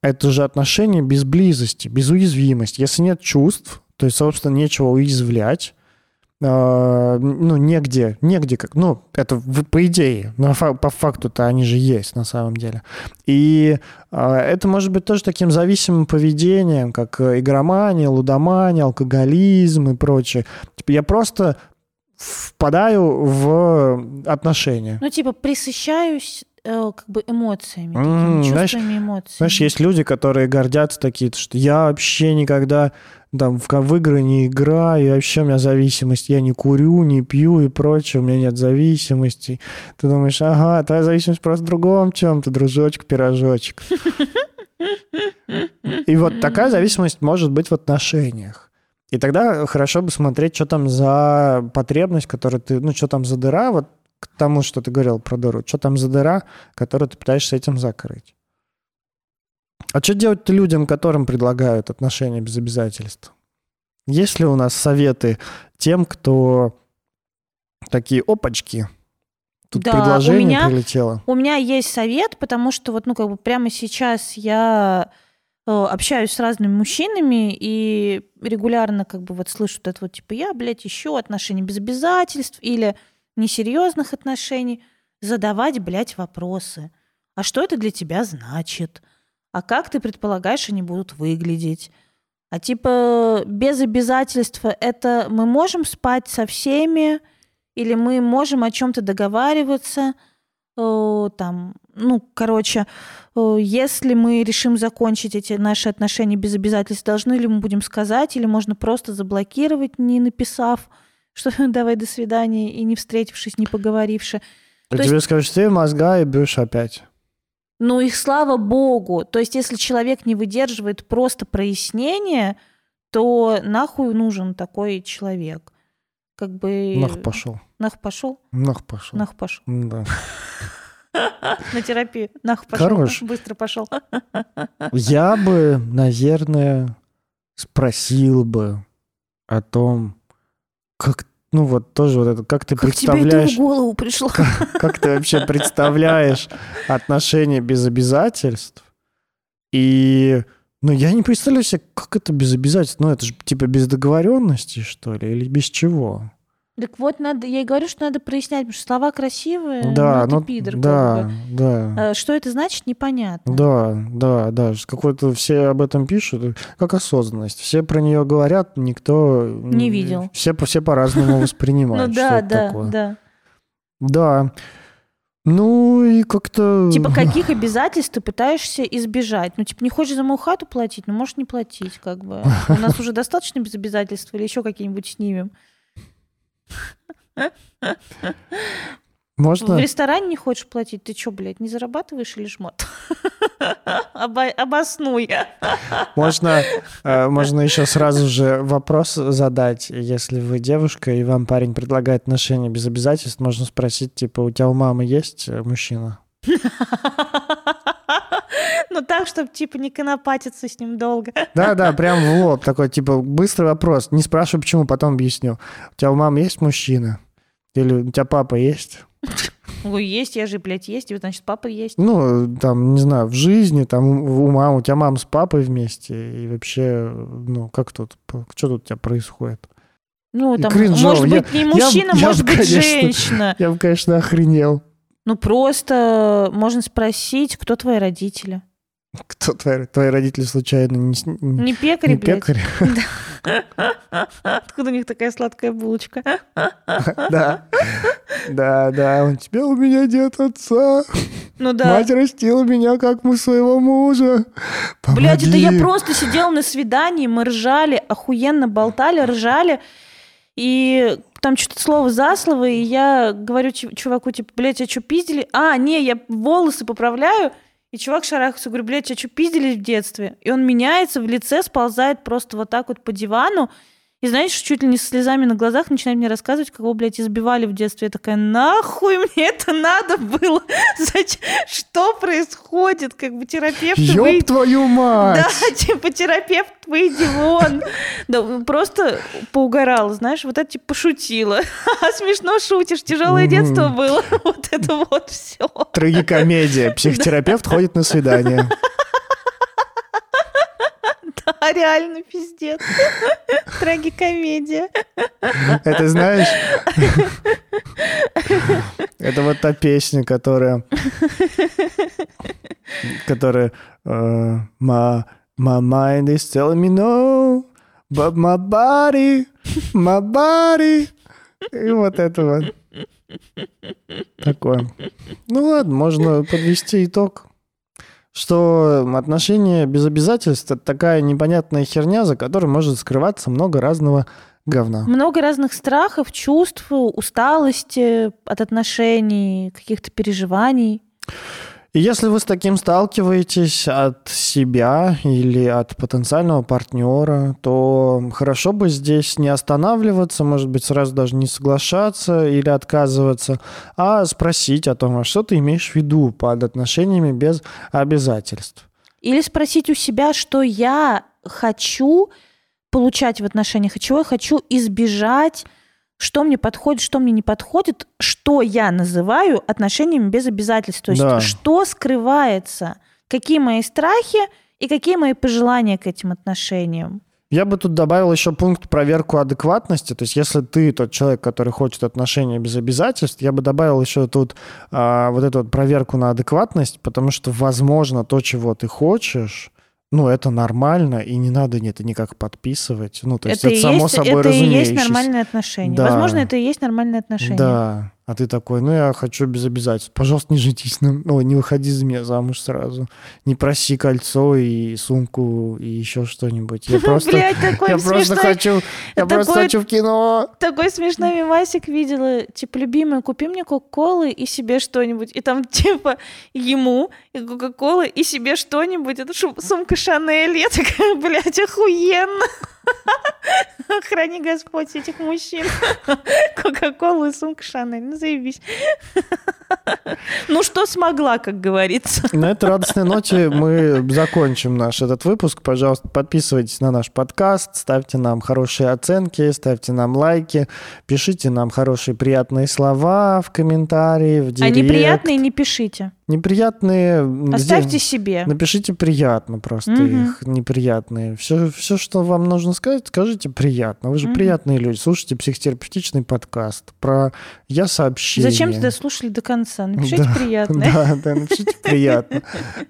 это же отношения без близости, без уязвимости. Если нет чувств, то есть, собственно, нечего уязвлять, ну, негде, негде как, ну, это по идее, но по факту-то они же есть на самом деле. И а, это может быть тоже таким зависимым поведением, как э, игромания, лудомания, алкоголизм и прочее. Типа я просто впадаю в отношения. Ну, типа, присыщаюсь э, как бы эмоциями, такими знаешь- чувствами, эмоциями. Знаешь, есть люди, которые гордятся такие, что я вообще никогда там в, в игры не играю, и вообще у меня зависимость, я не курю, не пью и прочее, у меня нет зависимости. Ты думаешь, ага, твоя зависимость просто в другом чем-то, дружочек-пирожочек. И вот такая зависимость может быть в отношениях. И тогда хорошо бы смотреть, что там за потребность, которую ты, ну, что там за дыра, вот к тому, что ты говорил про дыру, что там за дыра, которую ты пытаешься этим закрыть. А что делать людям, которым предлагают отношения без обязательств? Есть ли у нас советы тем, кто такие опачки? Тут Да, у предложение меня- прилетело. У меня есть совет, потому что вот, ну, как бы прямо сейчас я э, общаюсь с разными мужчинами и регулярно как бы вот слышу вот это вот, типа, я, блядь, ищу отношения без обязательств или несерьезных отношений. Задавать, блядь, вопросы. А что это для тебя значит? А как ты предполагаешь, они будут выглядеть? А типа без обязательства это мы можем спать со всеми, или мы можем о чем-то договариваться, э, там, ну, короче, э, если мы решим закончить эти наши отношения без обязательств, должны ли мы будем сказать, или можно просто заблокировать, не написав, что <laughs> давай до свидания, и не встретившись, не поговоривши. А то тебе скажут, ты мозга и бьешь опять. Ну, их слава богу. То есть, если человек не выдерживает просто прояснения, то нахуй нужен такой человек. Как бы... Нах пошел. Нах пошел? Нах пошел. Нах пошел. Да. <laughs> На терапию. Нах пошел. Хорош. <laughs> Быстро пошел. <laughs> Я бы, наверное, спросил бы о том, как, ну вот тоже вот это, как ты Как тебе это представляешь, в голову пришло? <laughs> как ты вообще представляешь отношения без обязательств? И, ну, я не представляю себе, как это без обязательств. Ну, это же типа без договоренности, что ли, или без чего? Так вот, надо, я и говорю, что надо прояснять, потому что слова красивые, да, ну, ну, ты пидор, как да, бы. да. А Что это значит, непонятно. Да, да, да. Какой-то все об этом пишут, как осознанность. Все про нее говорят, никто Не видел. Все, все по-разному <laughs> воспринимают. Ну да, это да, да. Да. Ну и как-то... Типа, <laughs> каких обязательств ты пытаешься избежать? Ну, типа, не хочешь за мою хату платить? Ну, можешь не платить, как бы. У нас <laughs> уже достаточно без обязательств или еще какие-нибудь снимем? В Можно... ресторане не хочешь платить? Ты что, блядь, не зарабатываешь или жмот? <laughs> Обоснуй. Можно, э, можно еще сразу же вопрос задать. Если вы девушка, и вам парень предлагает отношения без обязательств, можно спросить, типа, у тебя у мамы есть э, мужчина? <laughs> Ну так, чтобы, типа, не конопатиться с ним долго. Да-да, <laughs> прям в лоб. Такой, типа, быстрый вопрос. Не спрашивай, почему, потом объясню. У тебя у мамы есть мужчина? Или у тебя папа есть? <laughs> Ой, есть, я же, блядь, есть, и, значит, папа есть. Ну, там, не знаю, в жизни, там, у мамы, у тебя мама с папой вместе, и вообще, ну, как тут, что тут у тебя происходит? Ну, там, может Я- быть, не я- мужчина, я может бы, быть, конечно, женщина. Я бы, конечно, охренел. Ну, просто можно спросить, кто твои родители. Кто твои, твои родители случайно не, не, пекари, не блядь. пекари? Откуда у них такая сладкая булочка? Да. Да, да, у тебя у меня дед отца. Ну да. Мать растила меня, как мы своего мужа. Блядь, это я Помоги. просто сидела на свидании, мы ржали, охуенно болтали, ржали. И там что-то слово за слово, и я говорю чу- чуваку, типа, блядь, а что, пиздили? А, не, я волосы поправляю, и чувак шарахается, говорю, блядь, а что, пиздили в детстве? И он меняется, в лице сползает просто вот так вот по дивану, и знаешь, чуть ли не с слезами на глазах начинает мне рассказывать, как его, блядь, избивали в детстве. Я такая, нахуй мне это надо было? <laughs> Зачем? Что происходит? Как бы терапевт Ёб твою мать! да, <laughs> типа терапевт, выйди вон. Да, просто поугарала, знаешь, вот это типа пошутила. <laughs> Смешно шутишь, тяжелое детство было. Вот это вот все. Трагикомедия. Психотерапевт ходит на свидание. Да, <laughs> реально пиздец. <laughs> Трагикомедия. Это знаешь... <laughs> Это вот та песня, которая... Которая... э, My, my mind is telling me no, but my body, my body... И вот это вот. Такое. Ну ладно, можно подвести итог. Что отношения без обязательств это такая непонятная херня, за которой может скрываться много разного говна. Много разных страхов, чувств, усталости от отношений, каких-то переживаний. И если вы с таким сталкиваетесь от себя или от потенциального партнера, то хорошо бы здесь не останавливаться, может быть, сразу даже не соглашаться или отказываться, а спросить о том, а что ты имеешь в виду под отношениями без обязательств. Или спросить у себя, что я хочу получать в отношениях, и чего я хочу избежать, что мне подходит, что мне не подходит, что я называю отношениями без обязательств. То есть Да. что скрывается, какие мои страхи и какие мои пожелания к этим отношениям. Я бы тут добавил еще пункт проверку адекватности. То есть, если ты тот человек, который хочет отношения без обязательств, я бы добавил еще тут а, вот эту вот проверку на адекватность, потому что, возможно, то, чего ты хочешь, ну, это нормально, и не надо это никак подписывать. Ну, то есть, это, и само есть, собой это и есть разумеющееся. нормальные отношения. Да. Возможно, это и есть нормальные отношения. Да. А ты такой, ну, я хочу без обязательств. Пожалуйста, не женитесь. на- Ой, не выходи за меня замуж сразу. Не проси кольцо и сумку и еще что-нибудь. Я <laughs> просто... Блядь, такой Я просто смешной хочу, я просто такой- хочу в кино. Такой смешной мемасик видела, типа, любимая, купи мне кока-колы и себе что-нибудь. И там, <laughs> типа, ему и кока-колы и себе что-нибудь. Это шу- сумка Шанель. Я такая, блядь, охуенно. Храни Господь этих мужчин. Кока-колу и сумка Шанель. Ну, заебись. Ну, что смогла, как говорится. На этой радостной ноте мы закончим наш этот выпуск. Пожалуйста, подписывайтесь на наш подкаст, ставьте нам хорошие оценки, ставьте нам лайки, пишите нам хорошие приятные слова в комментарии, в А директ. неприятные не пишите. Неприятные... Оставьте где- себе. Напишите приятно просто Мгм. их, неприятные. Все, все, что вам нужно сказать, скажите приятно. Вы же Мгм. приятные люди. Слушайте психотерапевтичный подкаст про «Я сообщение». Зачем тогда слушали до конца? Напишите Да, приятное. <laughs> Да, да, напишите приятно.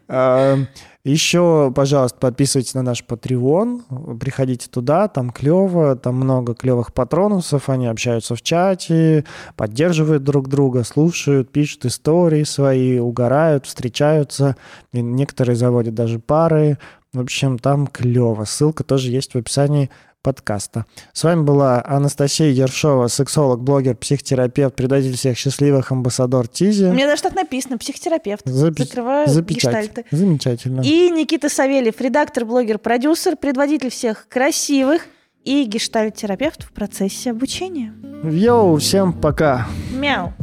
<laughs> Еще, пожалуйста, подписывайтесь на наш Patreon, приходите туда, там клево, там много клевых патронусов, они общаются в чате, поддерживают друг друга, слушают, пишут истории свои, угорают, встречаются, и некоторые заводят даже пары. В общем, там клево. Ссылка тоже есть в описании подкаста. С вами была Анастасия Ершова, сексолог, блогер, психотерапевт, предатель всех счастливых, амбассадор Тизи. У меня даже так написано, психотерапевт. Запи- Закрываю гештальты. Замечательно. И Никита Савельев, редактор, блогер, продюсер, предводитель всех красивых и гештальт-терапевт в процессе обучения. Йоу, всем пока. Мяу.